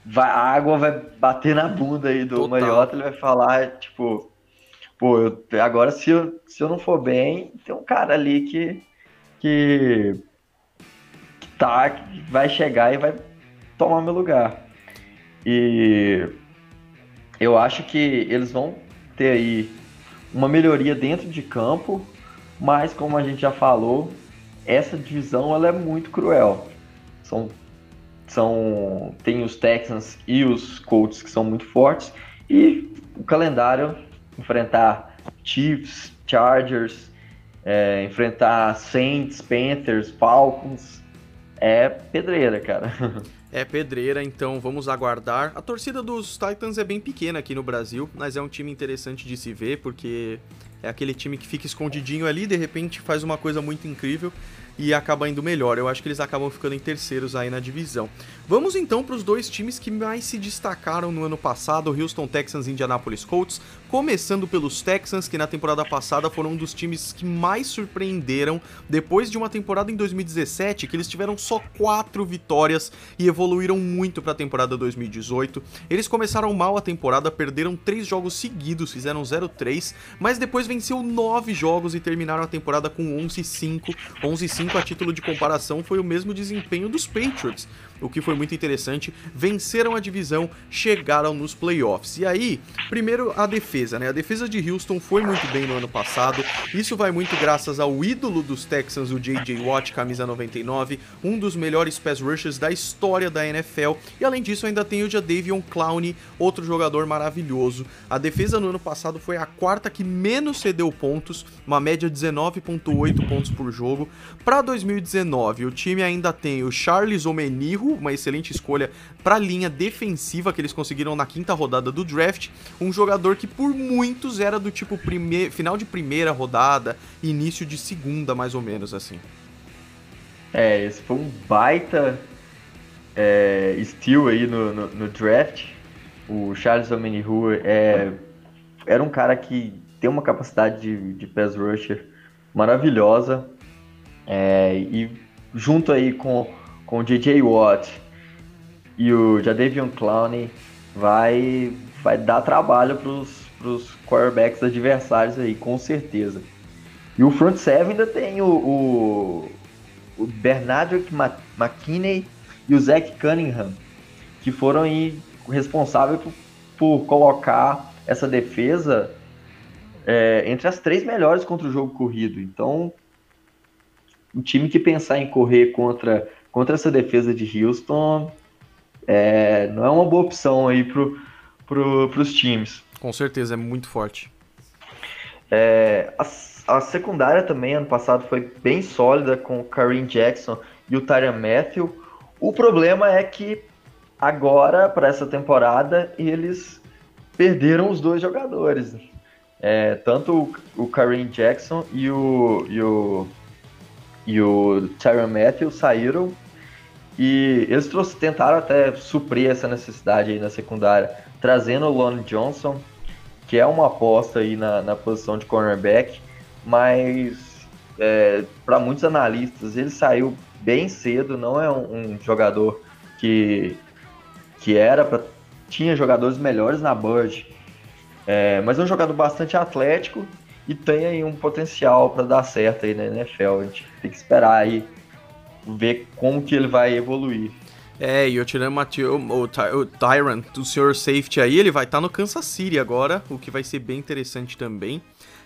vai, a água vai bater na bunda aí do Total. Mariota, ele vai falar, tipo, pô, eu, agora se eu, se eu não for bem, tem um cara ali que, que, que tá, que vai chegar e vai tomar meu lugar. E eu acho que eles vão ter aí uma melhoria dentro de campo, mas como a gente já falou, essa divisão ela é muito cruel. São, são tem os Texans e os Colts que são muito fortes e o calendário enfrentar Chiefs, Chargers, é, enfrentar Saints, Panthers, Falcons é pedreira, cara. (laughs) é pedreira, então vamos aguardar. A torcida dos Titans é bem pequena aqui no Brasil, mas é um time interessante de se ver, porque é aquele time que fica escondidinho ali, de repente faz uma coisa muito incrível e acaba indo melhor. Eu acho que eles acabam ficando em terceiros aí na divisão. Vamos então para os dois times que mais se destacaram no ano passado, o Houston Texans e Indianapolis Colts, começando pelos Texans, que na temporada passada foram um dos times que mais surpreenderam depois de uma temporada em 2017 que eles tiveram só quatro vitórias e evoluíram muito para a temporada 2018. Eles começaram mal a temporada, perderam três jogos seguidos, fizeram 0-3, mas depois venceu nove jogos e terminaram a temporada com 11-5, 11-5 5, a título de comparação, foi o mesmo desempenho dos Patriots, o que foi muito interessante. Venceram a divisão, chegaram nos playoffs. E aí, primeiro a defesa, né? A defesa de Houston foi muito bem no ano passado. Isso vai muito graças ao ídolo dos Texans, o J.J. Watt, camisa 99, um dos melhores pass rushers da história da NFL. E além disso, ainda tem o Jadavion Clowney, outro jogador maravilhoso. A defesa no ano passado foi a quarta que menos cedeu pontos, uma média de 19.8 pontos por jogo. Para 2019, o time ainda tem o Charles Omenirro, uma excelente escolha para a linha defensiva que eles conseguiram na quinta rodada do draft, um jogador que por muitos era do tipo prime... final de primeira rodada, início de segunda, mais ou menos assim. É, esse foi um baita é, steal aí no, no, no draft. O Charles Omenihu é, era um cara que tem uma capacidade de, de pass rusher maravilhosa. É, e junto aí com, com o J.J. Watt e o Jadavion Clowney vai, vai dar trabalho para os quarterbacks adversários aí, com certeza. E o front seven ainda tem o, o, o Bernardrick McKinney e o Zach Cunningham, que foram aí responsáveis por, por colocar essa defesa é, entre as três melhores contra o jogo corrido. Então, o time que pensar em correr contra, contra essa defesa de Houston é, não é uma boa opção aí pro, pro, pros times. Com certeza, é muito forte. É, a, a, secundária também, ano passado, foi bem sólida com o Kareem Jackson e o Tyron Matthew. O problema é que agora, para essa temporada, eles perderam os dois jogadores. É, tanto o, o Kareem Jackson e o, e o, e o Tyron Matthew saíram e eles tentaram até suprir essa necessidade aí na secundária, trazendo o Lon Johnson, que é uma aposta aí na, na posição de cornerback, mas é, para muitos analistas ele saiu bem cedo, não é um, um jogador que, que era para tinha jogadores melhores na Bird, é, mas é um jogador bastante atlético e tem aí um potencial para dar certo aí na NFL. A gente tem que esperar aí ver como que ele vai evoluir. É, e eu tirando o, o, o Tyrant, o Sr. Safety aí, ele vai estar tá no Kansas City agora, o que vai ser bem interessante também.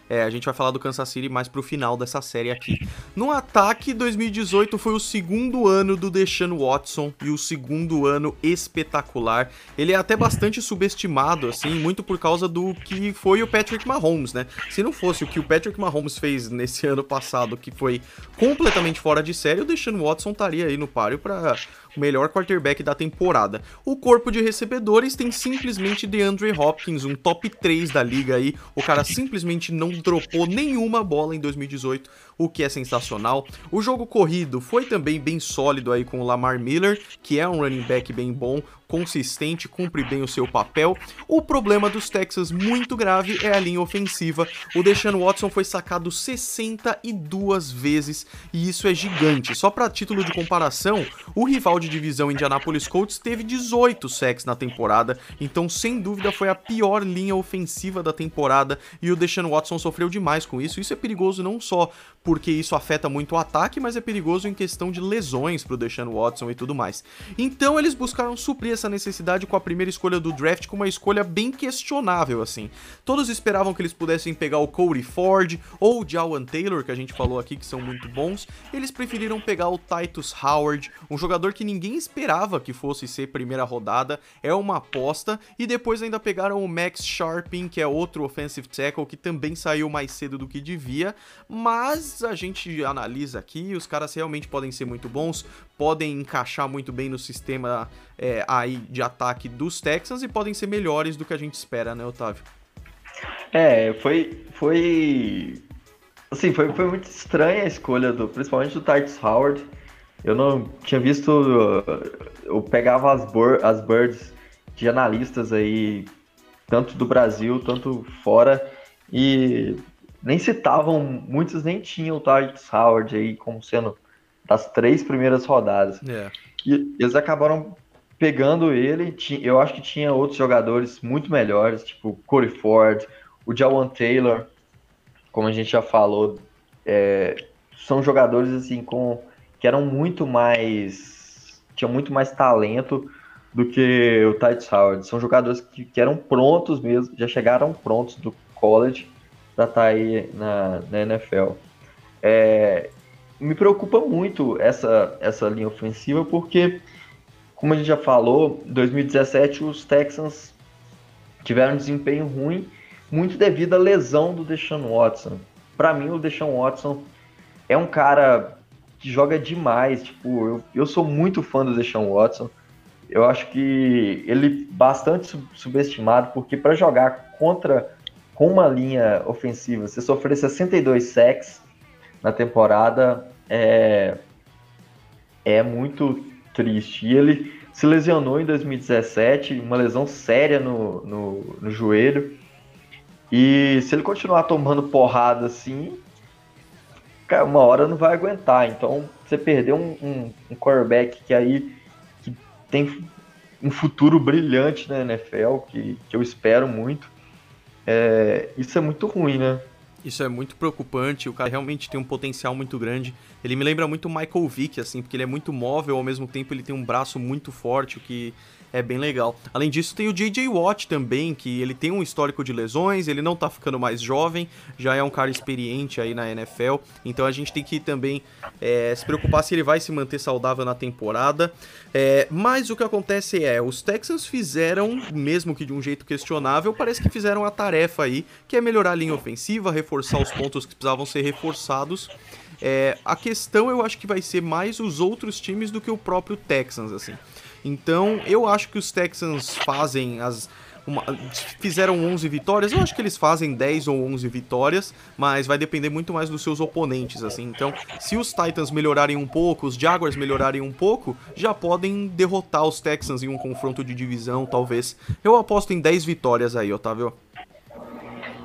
É, a gente vai falar do Kansas City mais pro final dessa série aqui. No ataque, 2018 foi o segundo ano do Deshaun Watson e o segundo ano espetacular. Ele é até bastante subestimado, assim, muito por causa do que foi o Patrick Mahomes, né? Se não fosse o que o Patrick Mahomes fez nesse (laughs) ano passado, que foi completamente fora de série, o Deshaun Watson estaria aí no páreo para melhor quarterback da temporada. O corpo de recebedores tem simplesmente DeAndre Hopkins, um top 3 da liga aí. O cara simplesmente não dropou nenhuma bola em 2018, o que é sensacional. O jogo corrido foi também bem sólido aí com o Lamar Miller, que é um running back bem bom consistente, cumpre bem o seu papel. O problema dos Texas, muito grave, é a linha ofensiva. O Deshaun Watson foi sacado 62 vezes e isso é gigante. Só para título de comparação, o rival de divisão Indianapolis Colts teve 18 sacks na temporada, então sem dúvida foi a pior linha ofensiva da temporada e o Deshaun Watson sofreu demais com isso. Isso é perigoso não só porque isso afeta muito o ataque, mas é perigoso em questão de lesões para o Deshaun Watson e tudo mais. Então eles buscaram suprir essa necessidade com a primeira escolha do draft, com uma escolha bem questionável, assim. Todos esperavam que eles pudessem pegar o Cody Ford ou o Jawan Taylor, que a gente falou aqui que são muito bons. Eles preferiram pegar o Titus Howard, um jogador que ninguém esperava que fosse ser primeira rodada, é uma aposta, e depois ainda pegaram o Max Sharping, que é outro offensive tackle que também saiu mais cedo do que devia, mas a gente analisa aqui, os caras realmente podem ser muito bons, podem encaixar muito bem no sistema é, aí de ataque dos Texans e podem ser melhores do que a gente espera, né, Otávio? É, foi. Foi. Assim, foi, foi muito estranha a escolha, do, principalmente do Titus Howard. Eu não tinha visto. Eu pegava as, as birds de analistas aí, tanto do Brasil, tanto fora, e nem citavam, muitos nem tinham o Titus Howard aí como sendo das três primeiras rodadas. É. E eles acabaram pegando ele, eu acho que tinha outros jogadores muito melhores, tipo Corey Ford, o Jawan Taylor, como a gente já falou, é, são jogadores assim com que eram muito mais tinham muito mais talento do que o Titus Howard. São jogadores que, que eram prontos mesmo, já chegaram prontos do college para estar tá aí na, na NFL. É, me preocupa muito essa, essa linha ofensiva, porque, como a gente já falou, em 2017 os Texans tiveram um desempenho ruim, muito devido à lesão do Deshaun Watson. Para mim, o Deshaun Watson é um cara que joga demais. Tipo, eu, eu sou muito fã do Deshaun Watson. Eu acho que ele bastante subestimado, porque para jogar contra com uma linha ofensiva, você sofrer 62 sacks na temporada é, é muito triste. E ele se lesionou em 2017, uma lesão séria no, no, no joelho. E se ele continuar tomando porrada assim, uma hora não vai aguentar. Então, você perder um, um, um quarterback que aí que tem um futuro brilhante na NFL, que, que eu espero muito, é, isso é muito ruim, né? Isso é muito preocupante, o cara realmente tem um potencial muito grande. Ele me lembra muito o Michael Vick, assim, porque ele é muito móvel, ao mesmo tempo ele tem um braço muito forte, o que é bem legal. Além disso, tem o J.J. Watt também, que ele tem um histórico de lesões, ele não tá ficando mais jovem, já é um cara experiente aí na NFL, então a gente tem que também é, se preocupar se ele vai se manter saudável na temporada. É, mas o que acontece é, os Texans fizeram, mesmo que de um jeito questionável, parece que fizeram a tarefa aí, que é melhorar a linha ofensiva, reforçar os pontos que precisavam ser reforçados. É, a questão eu acho que vai ser mais os outros times do que o próprio Texans, assim. Então, eu acho que os Texans fazem as. Uma, fizeram 11 vitórias, eu acho que eles fazem 10 ou 11 vitórias, mas vai depender muito mais dos seus oponentes, assim. Então, se os Titans melhorarem um pouco, os Jaguars melhorarem um pouco, já podem derrotar os Texans em um confronto de divisão, talvez. Eu aposto em 10 vitórias aí, Otávio.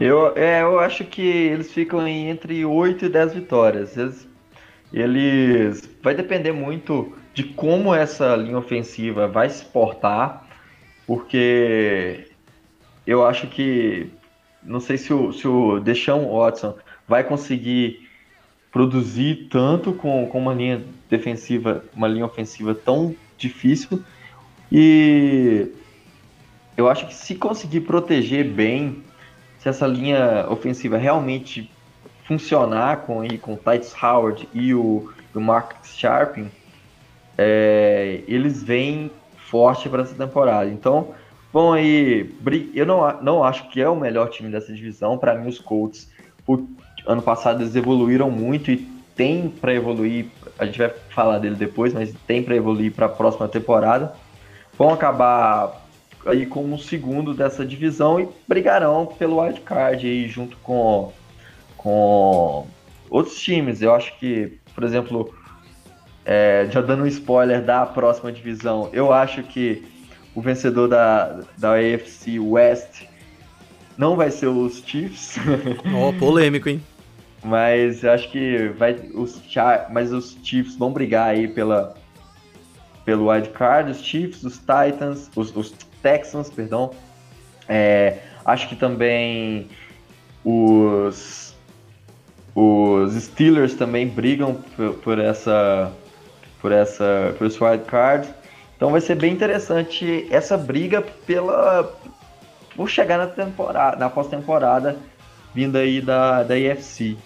Eu, é, eu acho que eles ficam entre 8 e 10 vitórias. Eles, eles vai depender muito de como essa linha ofensiva vai se portar, porque eu acho que não sei se o, se o Deshaun Watson vai conseguir produzir tanto com, com uma linha defensiva, uma linha ofensiva tão difícil. E eu acho que se conseguir proteger bem, se essa linha ofensiva realmente funcionar com, com o Titus Howard e o, o Mark Sharping, é, eles vêm forte para essa temporada. Então, vão aí. Eu não, não acho que é o melhor time dessa divisão. Para mim, os Colts, o, ano passado, eles evoluíram muito e tem para evoluir. A gente vai falar dele depois, mas tem para evoluir para a próxima temporada. Vão acabar aí como o segundo dessa divisão e brigarão pelo wild card aí junto com, com outros times. Eu acho que, por exemplo, é, já dando um spoiler da próxima divisão, eu acho que o vencedor da, da AFC West não vai ser os Chiefs. (laughs) oh, polêmico, hein? Mas eu acho que vai os mas os Chiefs vão brigar aí pela pelo wild card, os Chiefs, os Titans, os, os Texans, perdão. É, acho que também os os Steelers também brigam por, por essa por essa por esse wild card. Então vai ser bem interessante essa briga pela por chegar na temporada, na pós-temporada vinda aí da da IFC.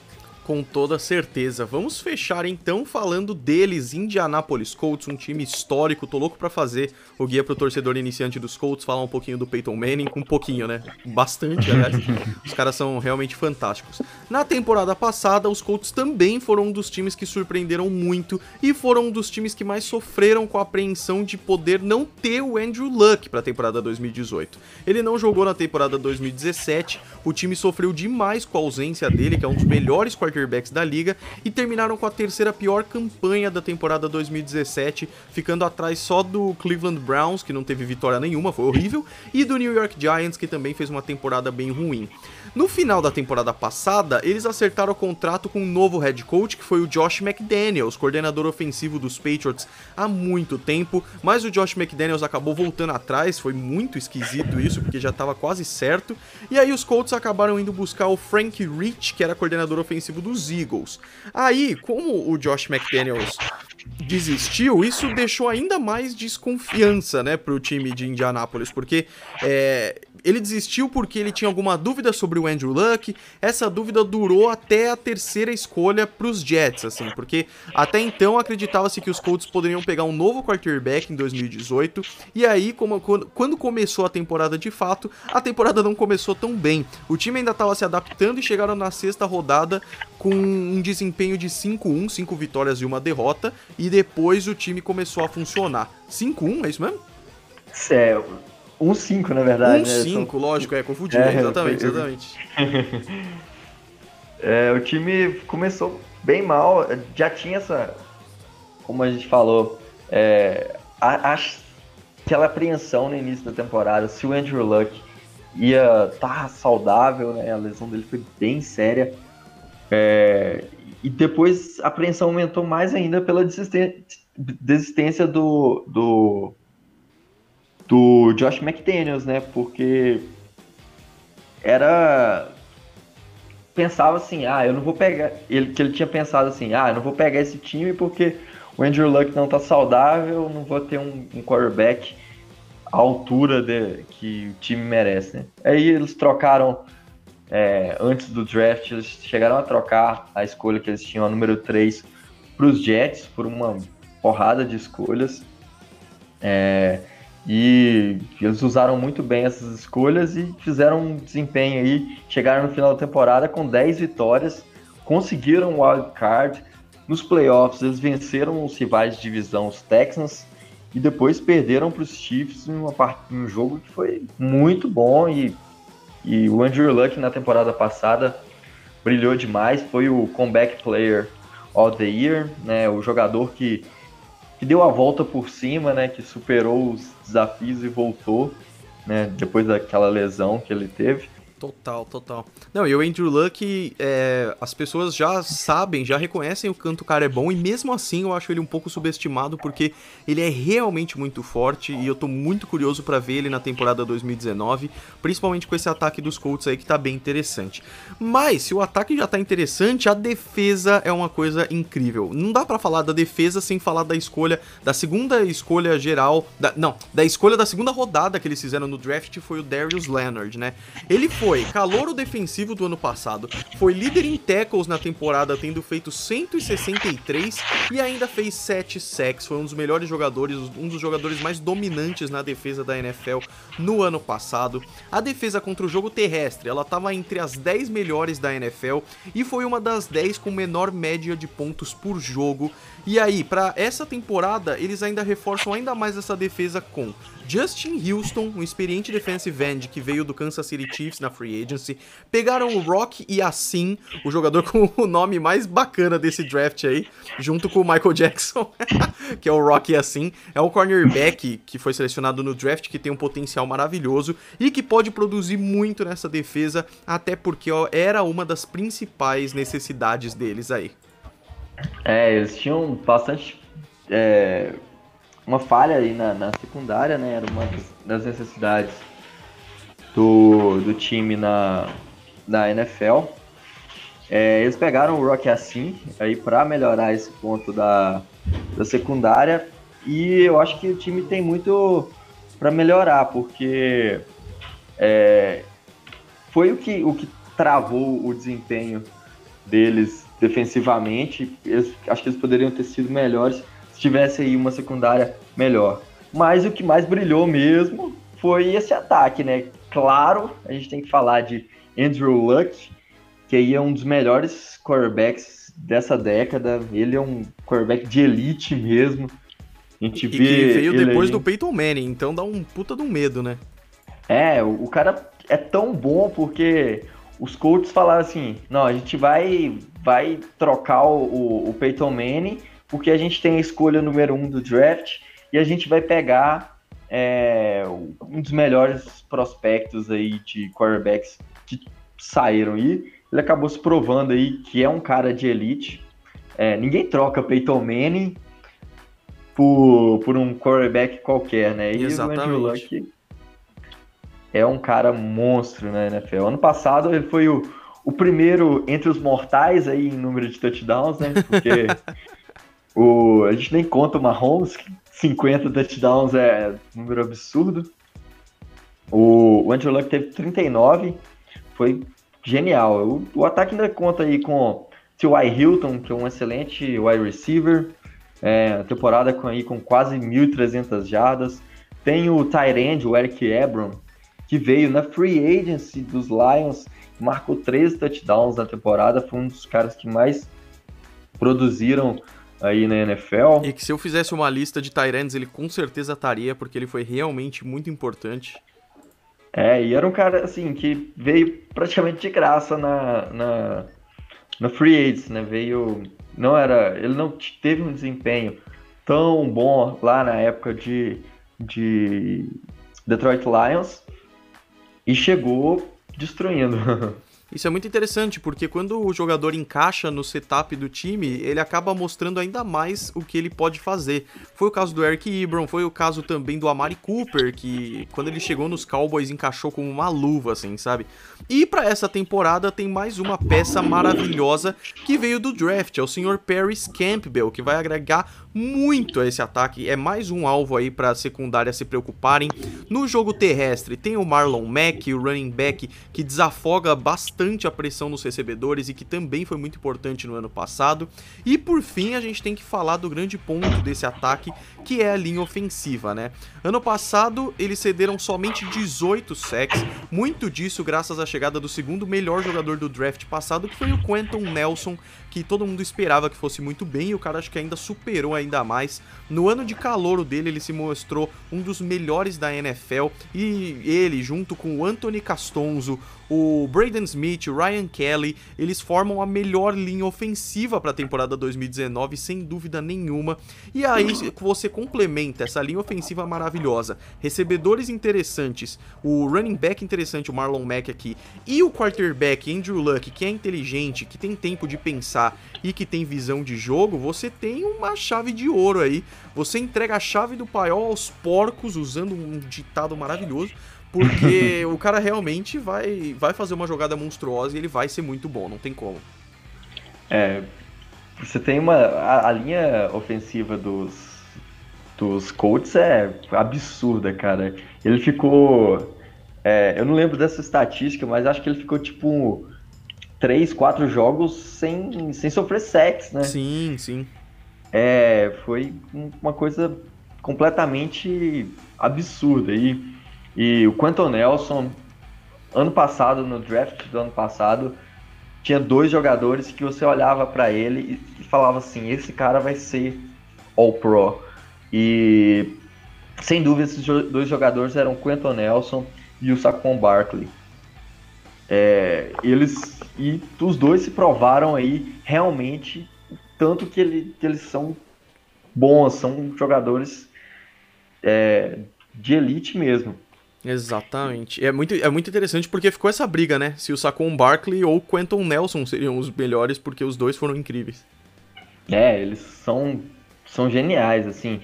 Com toda certeza. Vamos fechar então falando deles, Indianapolis Colts, um time histórico. Tô louco pra fazer o guia pro torcedor iniciante dos Colts, falar um pouquinho do Peyton Manning, um pouquinho, né? Bastante, aliás. Os caras são realmente fantásticos. Na temporada passada, os Colts também foram um dos times que surpreenderam muito e foram um dos times que mais sofreram com a apreensão de poder não ter o Andrew Luck pra temporada 2018. Ele não jogou na temporada 2017, o time sofreu demais com a ausência dele, que é um dos melhores quarterbacks quarterbacks da liga e terminaram com a terceira pior campanha da temporada 2017, ficando atrás só do Cleveland Browns, que não teve vitória nenhuma, foi horrível, e do New York Giants, que também fez uma temporada bem ruim. No final da temporada passada, eles acertaram o contrato com um novo head coach, que foi o Josh McDaniels, coordenador ofensivo dos Patriots há muito tempo, mas o Josh McDaniels acabou voltando atrás, foi muito esquisito isso, porque já estava quase certo. E aí os Colts acabaram indo buscar o Frank Rich, que era coordenador ofensivo dos Eagles. Aí, como o Josh McDaniels desistiu, isso deixou ainda mais desconfiança, né, pro time de Indianápolis, porque é, ele desistiu porque ele tinha alguma dúvida sobre o Andrew Luck. Essa dúvida durou até a terceira escolha para os Jets, assim, porque até então acreditava-se que os Colts poderiam pegar um novo quarterback em 2018. E aí, como, quando começou a temporada de fato, a temporada não começou tão bem. O time ainda estava se adaptando e chegaram na sexta rodada com um desempenho de 5-1, 5 vitórias e uma derrota. E depois o time começou a funcionar. 5-1, é isso mesmo? É, um 5, na verdade. Um 5, né? São... lógico, é, confundi, é, exatamente, foi... exatamente. (laughs) é, o time começou bem mal, já tinha essa, como a gente falou, é, a, a, aquela apreensão no início da temporada, se o Andrew Luck ia estar tá saudável, né, a lesão dele foi bem séria, é, e depois a apreensão aumentou mais ainda pela desistência, do, do do Josh McDaniels, né? Porque era pensava assim, ah, eu não vou pegar, ele que ele tinha pensado assim, ah, eu não vou pegar esse time porque o Andrew Luck não tá saudável, não vou ter um, um quarterback à altura de, que o time merece, né? Aí eles trocaram é, antes do draft, eles chegaram a trocar a escolha que eles tinham, a número 3, para os Jets, por uma porrada de escolhas. É, e eles usaram muito bem essas escolhas e fizeram um desempenho aí. Chegaram no final da temporada com 10 vitórias, conseguiram o wild card. Nos playoffs, eles venceram os rivais de divisão, os Texans, e depois perderam para os Chiefs em, uma em um jogo que foi muito bom. E, e o Andrew Luck na temporada passada brilhou demais. Foi o comeback player of the year, né? O jogador que que deu a volta por cima, né? Que superou os desafios e voltou, né? Depois daquela lesão que ele teve. Total, total. Não, e o Andrew Luck, é, as pessoas já sabem, já reconhecem o quanto o cara é bom, e mesmo assim eu acho ele um pouco subestimado, porque ele é realmente muito forte, e eu tô muito curioso para ver ele na temporada 2019, principalmente com esse ataque dos Colts aí que tá bem interessante. Mas, se o ataque já tá interessante, a defesa é uma coisa incrível. Não dá para falar da defesa sem falar da escolha, da segunda escolha geral, da, não, da escolha da segunda rodada que eles fizeram no draft, foi o Darius Leonard, né? Ele foi foi calouro defensivo do ano passado, foi líder em tackles na temporada, tendo feito 163 e ainda fez 7 sacks. Foi um dos melhores jogadores, um dos jogadores mais dominantes na defesa da NFL no ano passado. A defesa contra o jogo terrestre, ela estava entre as 10 melhores da NFL e foi uma das 10 com menor média de pontos por jogo. E aí, para essa temporada, eles ainda reforçam ainda mais essa defesa com Justin Houston, um experiente defensive end que veio do Kansas City Chiefs na free agency. Pegaram o Rock e Assim, o jogador com o nome mais bacana desse draft aí, junto com o Michael Jackson, (laughs) que é o Rock e Assim. É um cornerback que foi selecionado no draft, que tem um potencial maravilhoso e que pode produzir muito nessa defesa, até porque ó, era uma das principais necessidades deles aí. É, eles tinham bastante. É, uma falha aí na, na, secundária, né? Era uma das necessidades do, do time na, na NFL. É, eles pegaram o Rock assim aí para melhorar esse ponto da, da secundária e eu acho que o time tem muito para melhorar porque é, foi o que, o que travou o desempenho deles defensivamente. Eles, acho que eles poderiam ter sido melhores se tivesse aí uma secundária melhor. Mas o que mais brilhou mesmo foi esse ataque, né? Claro, a gente tem que falar de Andrew Luck, que aí é um dos melhores quarterbacks dessa década. Ele é um quarterback de elite mesmo. A gente e vê que veio depois aí... do Peyton Manning, então dá um puta de um medo, né? É, o, o cara é tão bom porque os Colts falaram assim: não, a gente vai vai trocar o, o Peyton Manning, porque a gente tem a escolha número um do draft e a gente vai pegar é, um dos melhores prospectos aí de quarterbacks que saíram aí. Ele acabou se provando aí que é um cara de elite. É, ninguém troca Peyton Manning por, por um quarterback qualquer, né? E Exatamente. o Andrew Luck é um cara monstro na NFL. Ano passado ele foi o o primeiro entre os mortais aí em número de touchdowns, né? Porque (laughs) o, a gente nem conta o Mahomes, 50 touchdowns é um número absurdo. O, o Andrew Luck teve 39, foi genial. O, o ataque ainda conta aí com T.Y. Hilton, que é um excelente wide receiver, é, temporada com, aí, com quase 1.300 jardas. Tem o Tyrande, o Eric Ebron, que veio na free agency dos Lions, marcou 13 touchdowns na temporada, foi um dos caras que mais produziram aí na NFL. E que se eu fizesse uma lista de Tyrands, ele com certeza estaria, porque ele foi realmente muito importante. É, e era um cara, assim, que veio praticamente de graça na, na, na Free Agents, né? Veio. Não era. Ele não teve um desempenho tão bom lá na época de, de Detroit Lions e chegou destruindo. (laughs) Isso é muito interessante, porque quando o jogador encaixa no setup do time, ele acaba mostrando ainda mais o que ele pode fazer. Foi o caso do Eric Ebron, foi o caso também do Amari Cooper, que quando ele chegou nos Cowboys encaixou como uma luva, assim, sabe? E para essa temporada tem mais uma peça maravilhosa que veio do draft, é o Sr. Paris Campbell, que vai agregar muito a esse ataque. É mais um alvo aí para a secundária se preocuparem. No jogo terrestre tem o Marlon Mack, o running back que desafoga bastante a pressão nos recebedores e que também foi muito importante no ano passado. E por fim, a gente tem que falar do grande ponto desse ataque, que é a linha ofensiva, né? Ano passado, eles cederam somente 18 sacks, muito disso graças à chegada do segundo melhor jogador do draft passado, que foi o Quentin Nelson, que todo mundo esperava que fosse muito bem e o cara acho que ainda superou ainda mais. No ano de calouro dele, ele se mostrou um dos melhores da NFL e ele, junto com o Anthony Castonzo, o Braden Smith, o Ryan Kelly, eles formam a melhor linha ofensiva para a temporada 2019, sem dúvida nenhuma. E aí você complementa essa linha ofensiva maravilhosa, recebedores interessantes, o running back interessante, o Marlon Mack aqui, e o quarterback Andrew Luck, que é inteligente, que tem tempo de pensar e que tem visão de jogo, você tem uma chave de ouro aí. Você entrega a chave do paiol aos porcos, usando um ditado maravilhoso, porque (laughs) o cara realmente vai, vai fazer uma jogada monstruosa e ele vai ser muito bom, não tem como. É, você tem uma. A, a linha ofensiva dos, dos Colts é absurda, cara. Ele ficou. É, eu não lembro dessa estatística, mas acho que ele ficou tipo três, quatro jogos sem, sem sofrer sex, né? Sim, sim. É, foi uma coisa completamente absurda. E, e o Quentin Nelson, ano passado, no draft do ano passado, tinha dois jogadores que você olhava para ele e falava assim: esse cara vai ser All-Pro. E sem dúvida, esses dois jogadores eram o Quentin Nelson e o Saquon Barkley. É, eles e os dois se provaram aí realmente tanto que, ele, que eles são bons, são jogadores é, de elite mesmo. Exatamente. É muito, é muito interessante porque ficou essa briga, né? Se o Saquon Barkley ou o Quentin Nelson seriam os melhores, porque os dois foram incríveis. É, eles são, são geniais, assim.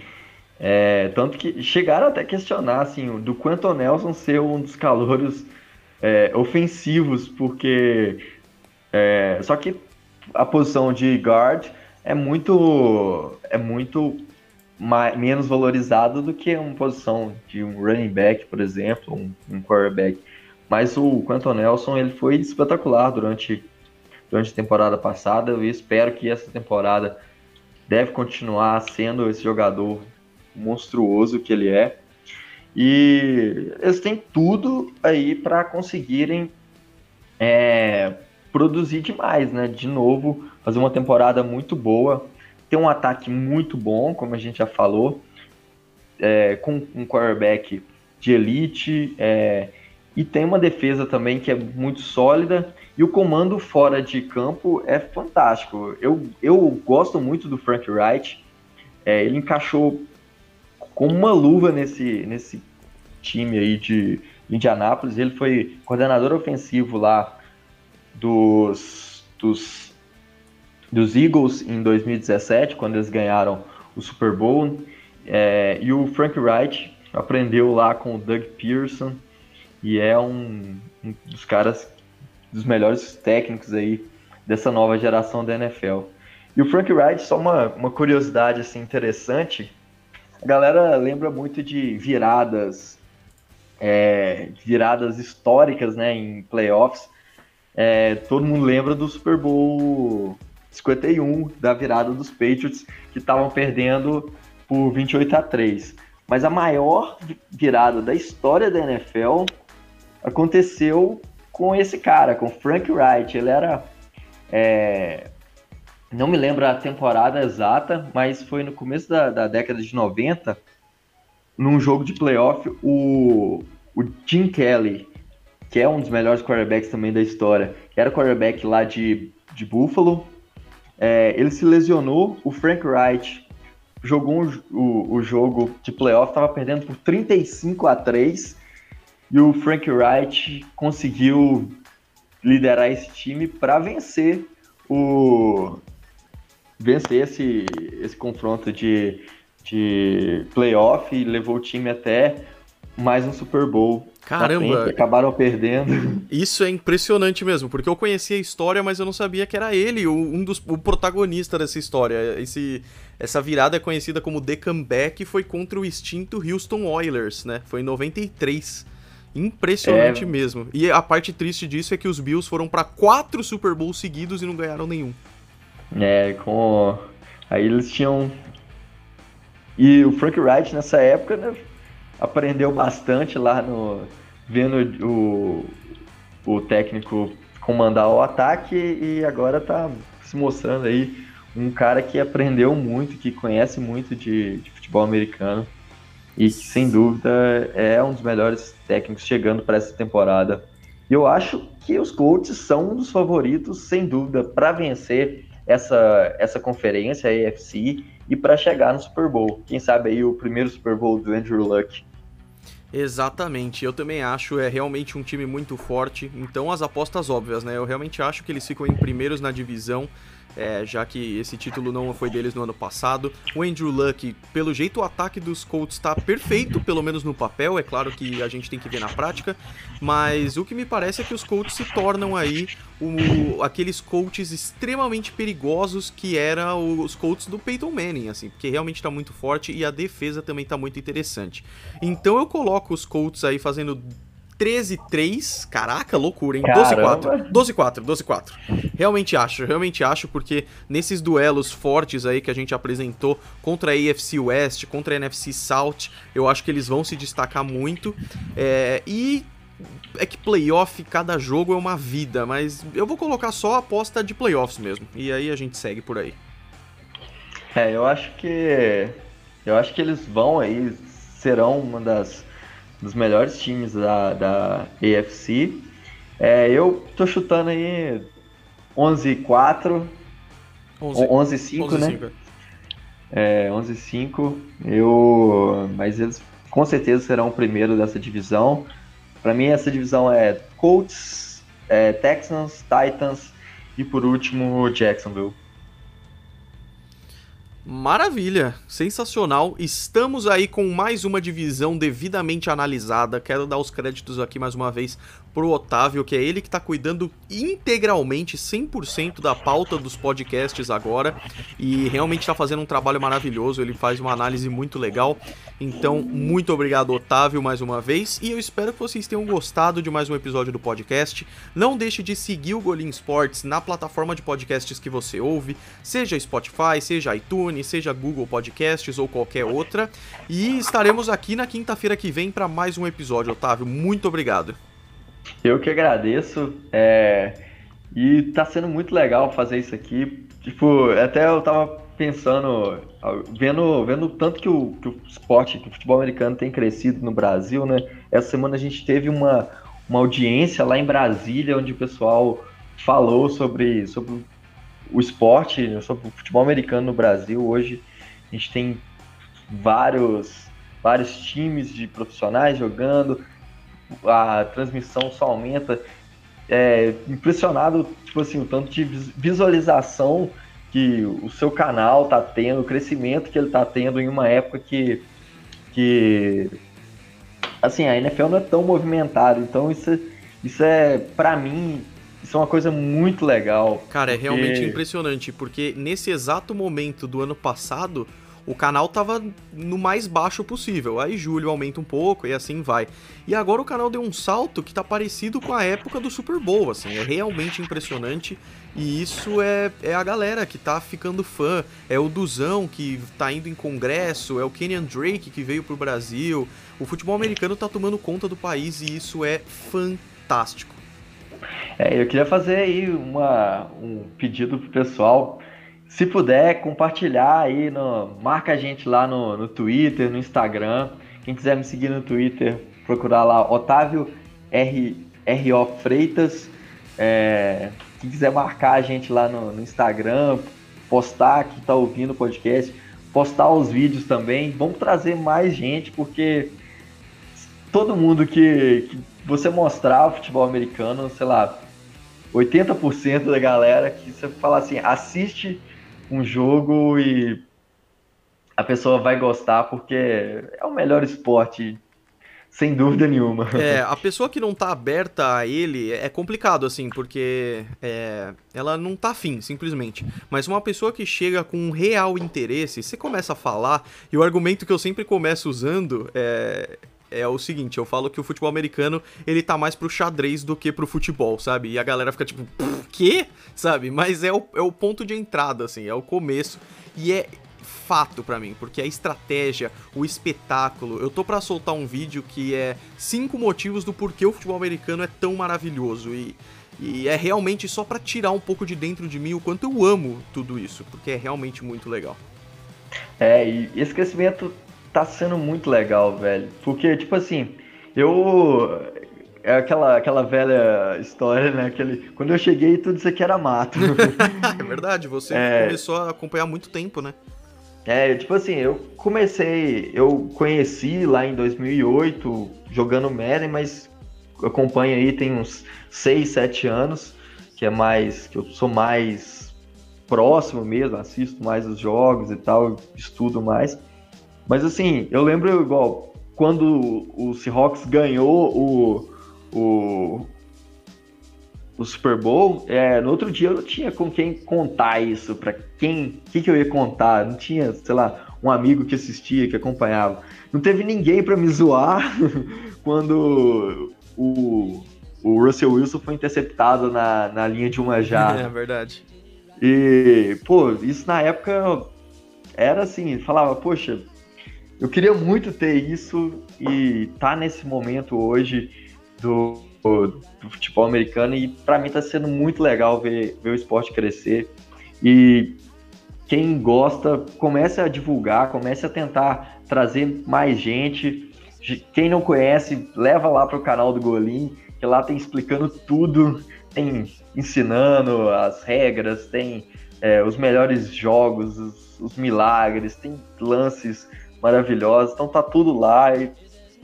É, tanto que chegaram até a questionar, assim, do Quentin Nelson ser um dos calouros é, ofensivos, porque. É, só que a posição de guard é muito. é muito mais, menos valorizada do que uma posição de um running back, por exemplo, um, um quarterback. Mas o Quentin Nelson ele foi espetacular durante, durante a temporada passada. Eu espero que essa temporada deve continuar sendo esse jogador monstruoso que ele é. E eles têm tudo aí para conseguirem é, produzir demais, né? De novo, fazer uma temporada muito boa, ter um ataque muito bom, como a gente já falou, é, com um quarterback de elite, é, e tem uma defesa também que é muito sólida, e o comando fora de campo é fantástico. Eu, eu gosto muito do Frank Wright, é, ele encaixou como uma luva nesse, nesse time aí de Indianápolis. Ele foi coordenador ofensivo lá dos, dos, dos Eagles em 2017, quando eles ganharam o Super Bowl. É, e o Frank Wright aprendeu lá com o Doug Pearson e é um, um dos caras dos melhores técnicos aí dessa nova geração da NFL. E o Frank Wright, só uma, uma curiosidade assim, interessante, a galera lembra muito de viradas, é, viradas históricas né, em playoffs. É, todo mundo lembra do Super Bowl 51, da virada dos Patriots, que estavam perdendo por 28 a 3. Mas a maior virada da história da NFL aconteceu com esse cara, com Frank Wright. Ele era é, não me lembro a temporada exata, mas foi no começo da, da década de 90, num jogo de playoff, o, o Jim Kelly, que é um dos melhores quarterbacks também da história, era quarterback lá de, de Buffalo, é, ele se lesionou, o Frank Wright jogou um, o, o jogo de playoff, estava perdendo por 35 a 3, e o Frank Wright conseguiu liderar esse time para vencer o, vencer esse, esse confronto de, de playoff e levou o time até mais um Super Bowl. Caramba! acabaram perdendo. Isso é impressionante mesmo, porque eu conhecia a história, mas eu não sabia que era ele, um dos o protagonista dessa história. Esse, essa virada é conhecida como The Comeback foi contra o extinto Houston Oilers, né? Foi em 93. Impressionante é... mesmo. E a parte triste disso é que os Bills foram para quatro Super Bowls seguidos e não ganharam nenhum. É, com. Aí eles tinham. E o Frank Wright nessa época né, aprendeu bastante lá no. vendo o, o técnico comandar o ataque e agora tá se mostrando aí um cara que aprendeu muito, que conhece muito de, de futebol americano e que sem dúvida é um dos melhores técnicos chegando para essa temporada. Eu acho que os Colts são um dos favoritos, sem dúvida, para vencer essa, essa conferência, a AFC, e para chegar no Super Bowl. Quem sabe aí o primeiro Super Bowl do Andrew Luck. Exatamente, eu também acho, é realmente um time muito forte. Então, as apostas óbvias, né? Eu realmente acho que eles ficam em primeiros na divisão é, já que esse título não foi deles no ano passado. O Andrew Luck, pelo jeito, o ataque dos Colts está perfeito, pelo menos no papel. É claro que a gente tem que ver na prática, mas o que me parece é que os Colts se tornam aí o, aqueles Colts extremamente perigosos que eram os Colts do Peyton Manning, assim, porque realmente está muito forte e a defesa também está muito interessante. Então eu coloco os Colts aí fazendo 13-3. Caraca, loucura, hein? 12-4. 12-4, 12-4. Realmente acho, realmente acho, porque nesses duelos fortes aí que a gente apresentou contra a AFC West, contra a NFC South, eu acho que eles vão se destacar muito. É, e é que playoff, cada jogo é uma vida, mas eu vou colocar só a aposta de playoffs mesmo. E aí a gente segue por aí. É, eu acho que. Eu acho que eles vão aí, serão uma das dos melhores times da, da AFC. É, eu tô chutando aí 11-4, 11-5, né? É, 11-5. Eu, mas eles com certeza serão o primeiro dessa divisão. Para mim, essa divisão é Colts, é, Texans, Titans e por último Jacksonville. Maravilha, sensacional. Estamos aí com mais uma divisão devidamente analisada. Quero dar os créditos aqui mais uma vez pro Otávio, que é ele que está cuidando integralmente, 100% da pauta dos podcasts agora, e realmente está fazendo um trabalho maravilhoso, ele faz uma análise muito legal. Então, muito obrigado, Otávio, mais uma vez, e eu espero que vocês tenham gostado de mais um episódio do podcast. Não deixe de seguir o Golim Sports na plataforma de podcasts que você ouve, seja Spotify, seja iTunes, seja Google Podcasts ou qualquer outra, e estaremos aqui na quinta-feira que vem para mais um episódio, Otávio. Muito obrigado. Eu que agradeço. É... E tá sendo muito legal fazer isso aqui. Tipo, até eu tava pensando, vendo, vendo tanto que o, que o esporte, que o futebol americano tem crescido no Brasil, né? Essa semana a gente teve uma, uma audiência lá em Brasília, onde o pessoal falou sobre, sobre o esporte, sobre o futebol americano no Brasil. Hoje a gente tem vários, vários times de profissionais jogando, a transmissão só aumenta. É, impressionado, tipo assim, o tanto de visualização que o seu canal tá tendo, o crescimento que ele tá tendo em uma época que, que assim, a NFL não é tão movimentada, então isso, isso é, para mim, isso é uma coisa muito legal. Cara, é porque... é realmente impressionante, porque nesse exato momento do ano passado, o canal tava no mais baixo possível. Aí julho aumenta um pouco e assim vai. E agora o canal deu um salto que tá parecido com a época do Super Bowl, assim, é realmente impressionante. E isso é, é a galera que tá ficando fã, é o Duzão que tá indo em congresso, é o Kenyan Drake que veio pro Brasil. O futebol americano tá tomando conta do país e isso é fantástico. É, eu queria fazer aí uma, um pedido pro pessoal se puder compartilhar aí, no, marca a gente lá no, no Twitter, no Instagram. Quem quiser me seguir no Twitter, procurar lá Otávio R, R.O. Freitas. É, quem quiser marcar a gente lá no, no Instagram, postar que está ouvindo o podcast, postar os vídeos também. Vamos trazer mais gente, porque todo mundo que, que você mostrar o futebol americano, sei lá, 80% da galera que você fala assim, assiste um jogo e a pessoa vai gostar porque é o melhor esporte, sem dúvida nenhuma. É, a pessoa que não tá aberta a ele é complicado, assim, porque é, ela não tá afim, simplesmente. Mas uma pessoa que chega com um real interesse, você começa a falar, e o argumento que eu sempre começo usando é, é o seguinte, eu falo que o futebol americano, ele tá mais pro xadrez do que pro futebol, sabe? E a galera fica tipo, quê? Sabe? Mas é o, é o ponto de entrada, assim, é o começo. E é fato para mim, porque a estratégia, o espetáculo, eu tô para soltar um vídeo que é cinco motivos do porquê o futebol americano é tão maravilhoso e, e é realmente só para tirar um pouco de dentro de mim o quanto eu amo tudo isso, porque é realmente muito legal. É, e esse crescimento tá sendo muito legal, velho. Porque, tipo assim, eu. É aquela, aquela velha história, né? Aquele, quando eu cheguei, tudo isso aqui era mato. (laughs) é verdade, você é... começou a acompanhar há muito tempo, né? É, tipo assim, eu comecei, eu conheci lá em 2008 jogando Madden, mas acompanho aí tem uns 6, 7 anos, que é mais, que eu sou mais próximo mesmo, assisto mais os jogos e tal, estudo mais. Mas assim, eu lembro igual quando o Seahawks ganhou o, o, o Super Bowl, é, no outro dia eu não tinha com quem contar isso, para quem, que, que eu ia contar, não tinha, sei lá, um amigo que assistia, que acompanhava. Não teve ninguém para me zoar (laughs) quando o, o Russell Wilson foi interceptado na, na linha de uma jarda. É verdade. E, pô, isso na época era assim, falava, poxa, eu queria muito ter isso e tá nesse momento hoje do, do futebol americano e para mim tá sendo muito legal ver, ver o esporte crescer e quem gosta comece a divulgar, comece a tentar trazer mais gente. Quem não conhece, leva lá para o canal do Golim, que lá tem explicando tudo, tem ensinando as regras, tem é, os melhores jogos, os, os milagres, tem lances maravilhosa. Então tá tudo lá e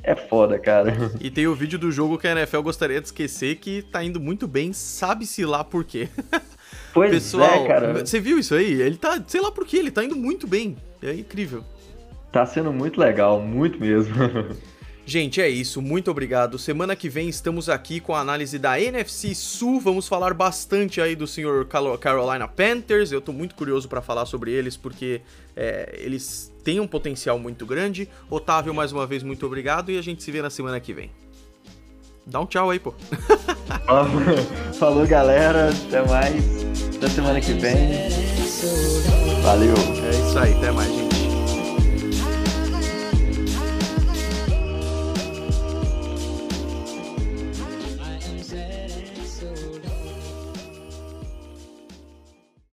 é foda, cara. (laughs) E tem o vídeo do jogo que a NFL gostaria de esquecer que tá indo muito bem, sabe-se lá por quê. (laughs) Pois Pessoal, é, cara. Você viu isso aí? Ele tá, sei lá por quê, ele tá indo muito bem. É incrível. Tá sendo muito legal, muito mesmo. (laughs) Gente, é isso. Muito obrigado. Semana que vem estamos aqui com a análise da NFC Sul. Vamos falar bastante aí do senhor Carolina Panthers. Eu tô muito curioso para falar sobre eles porque é, eles têm um potencial muito grande. Otávio, mais uma vez, muito obrigado e a gente se vê na semana que vem. Dá um tchau aí, pô. (laughs) Falou, galera. Até mais. Até semana que vem. Valeu. É isso aí. Até mais, gente.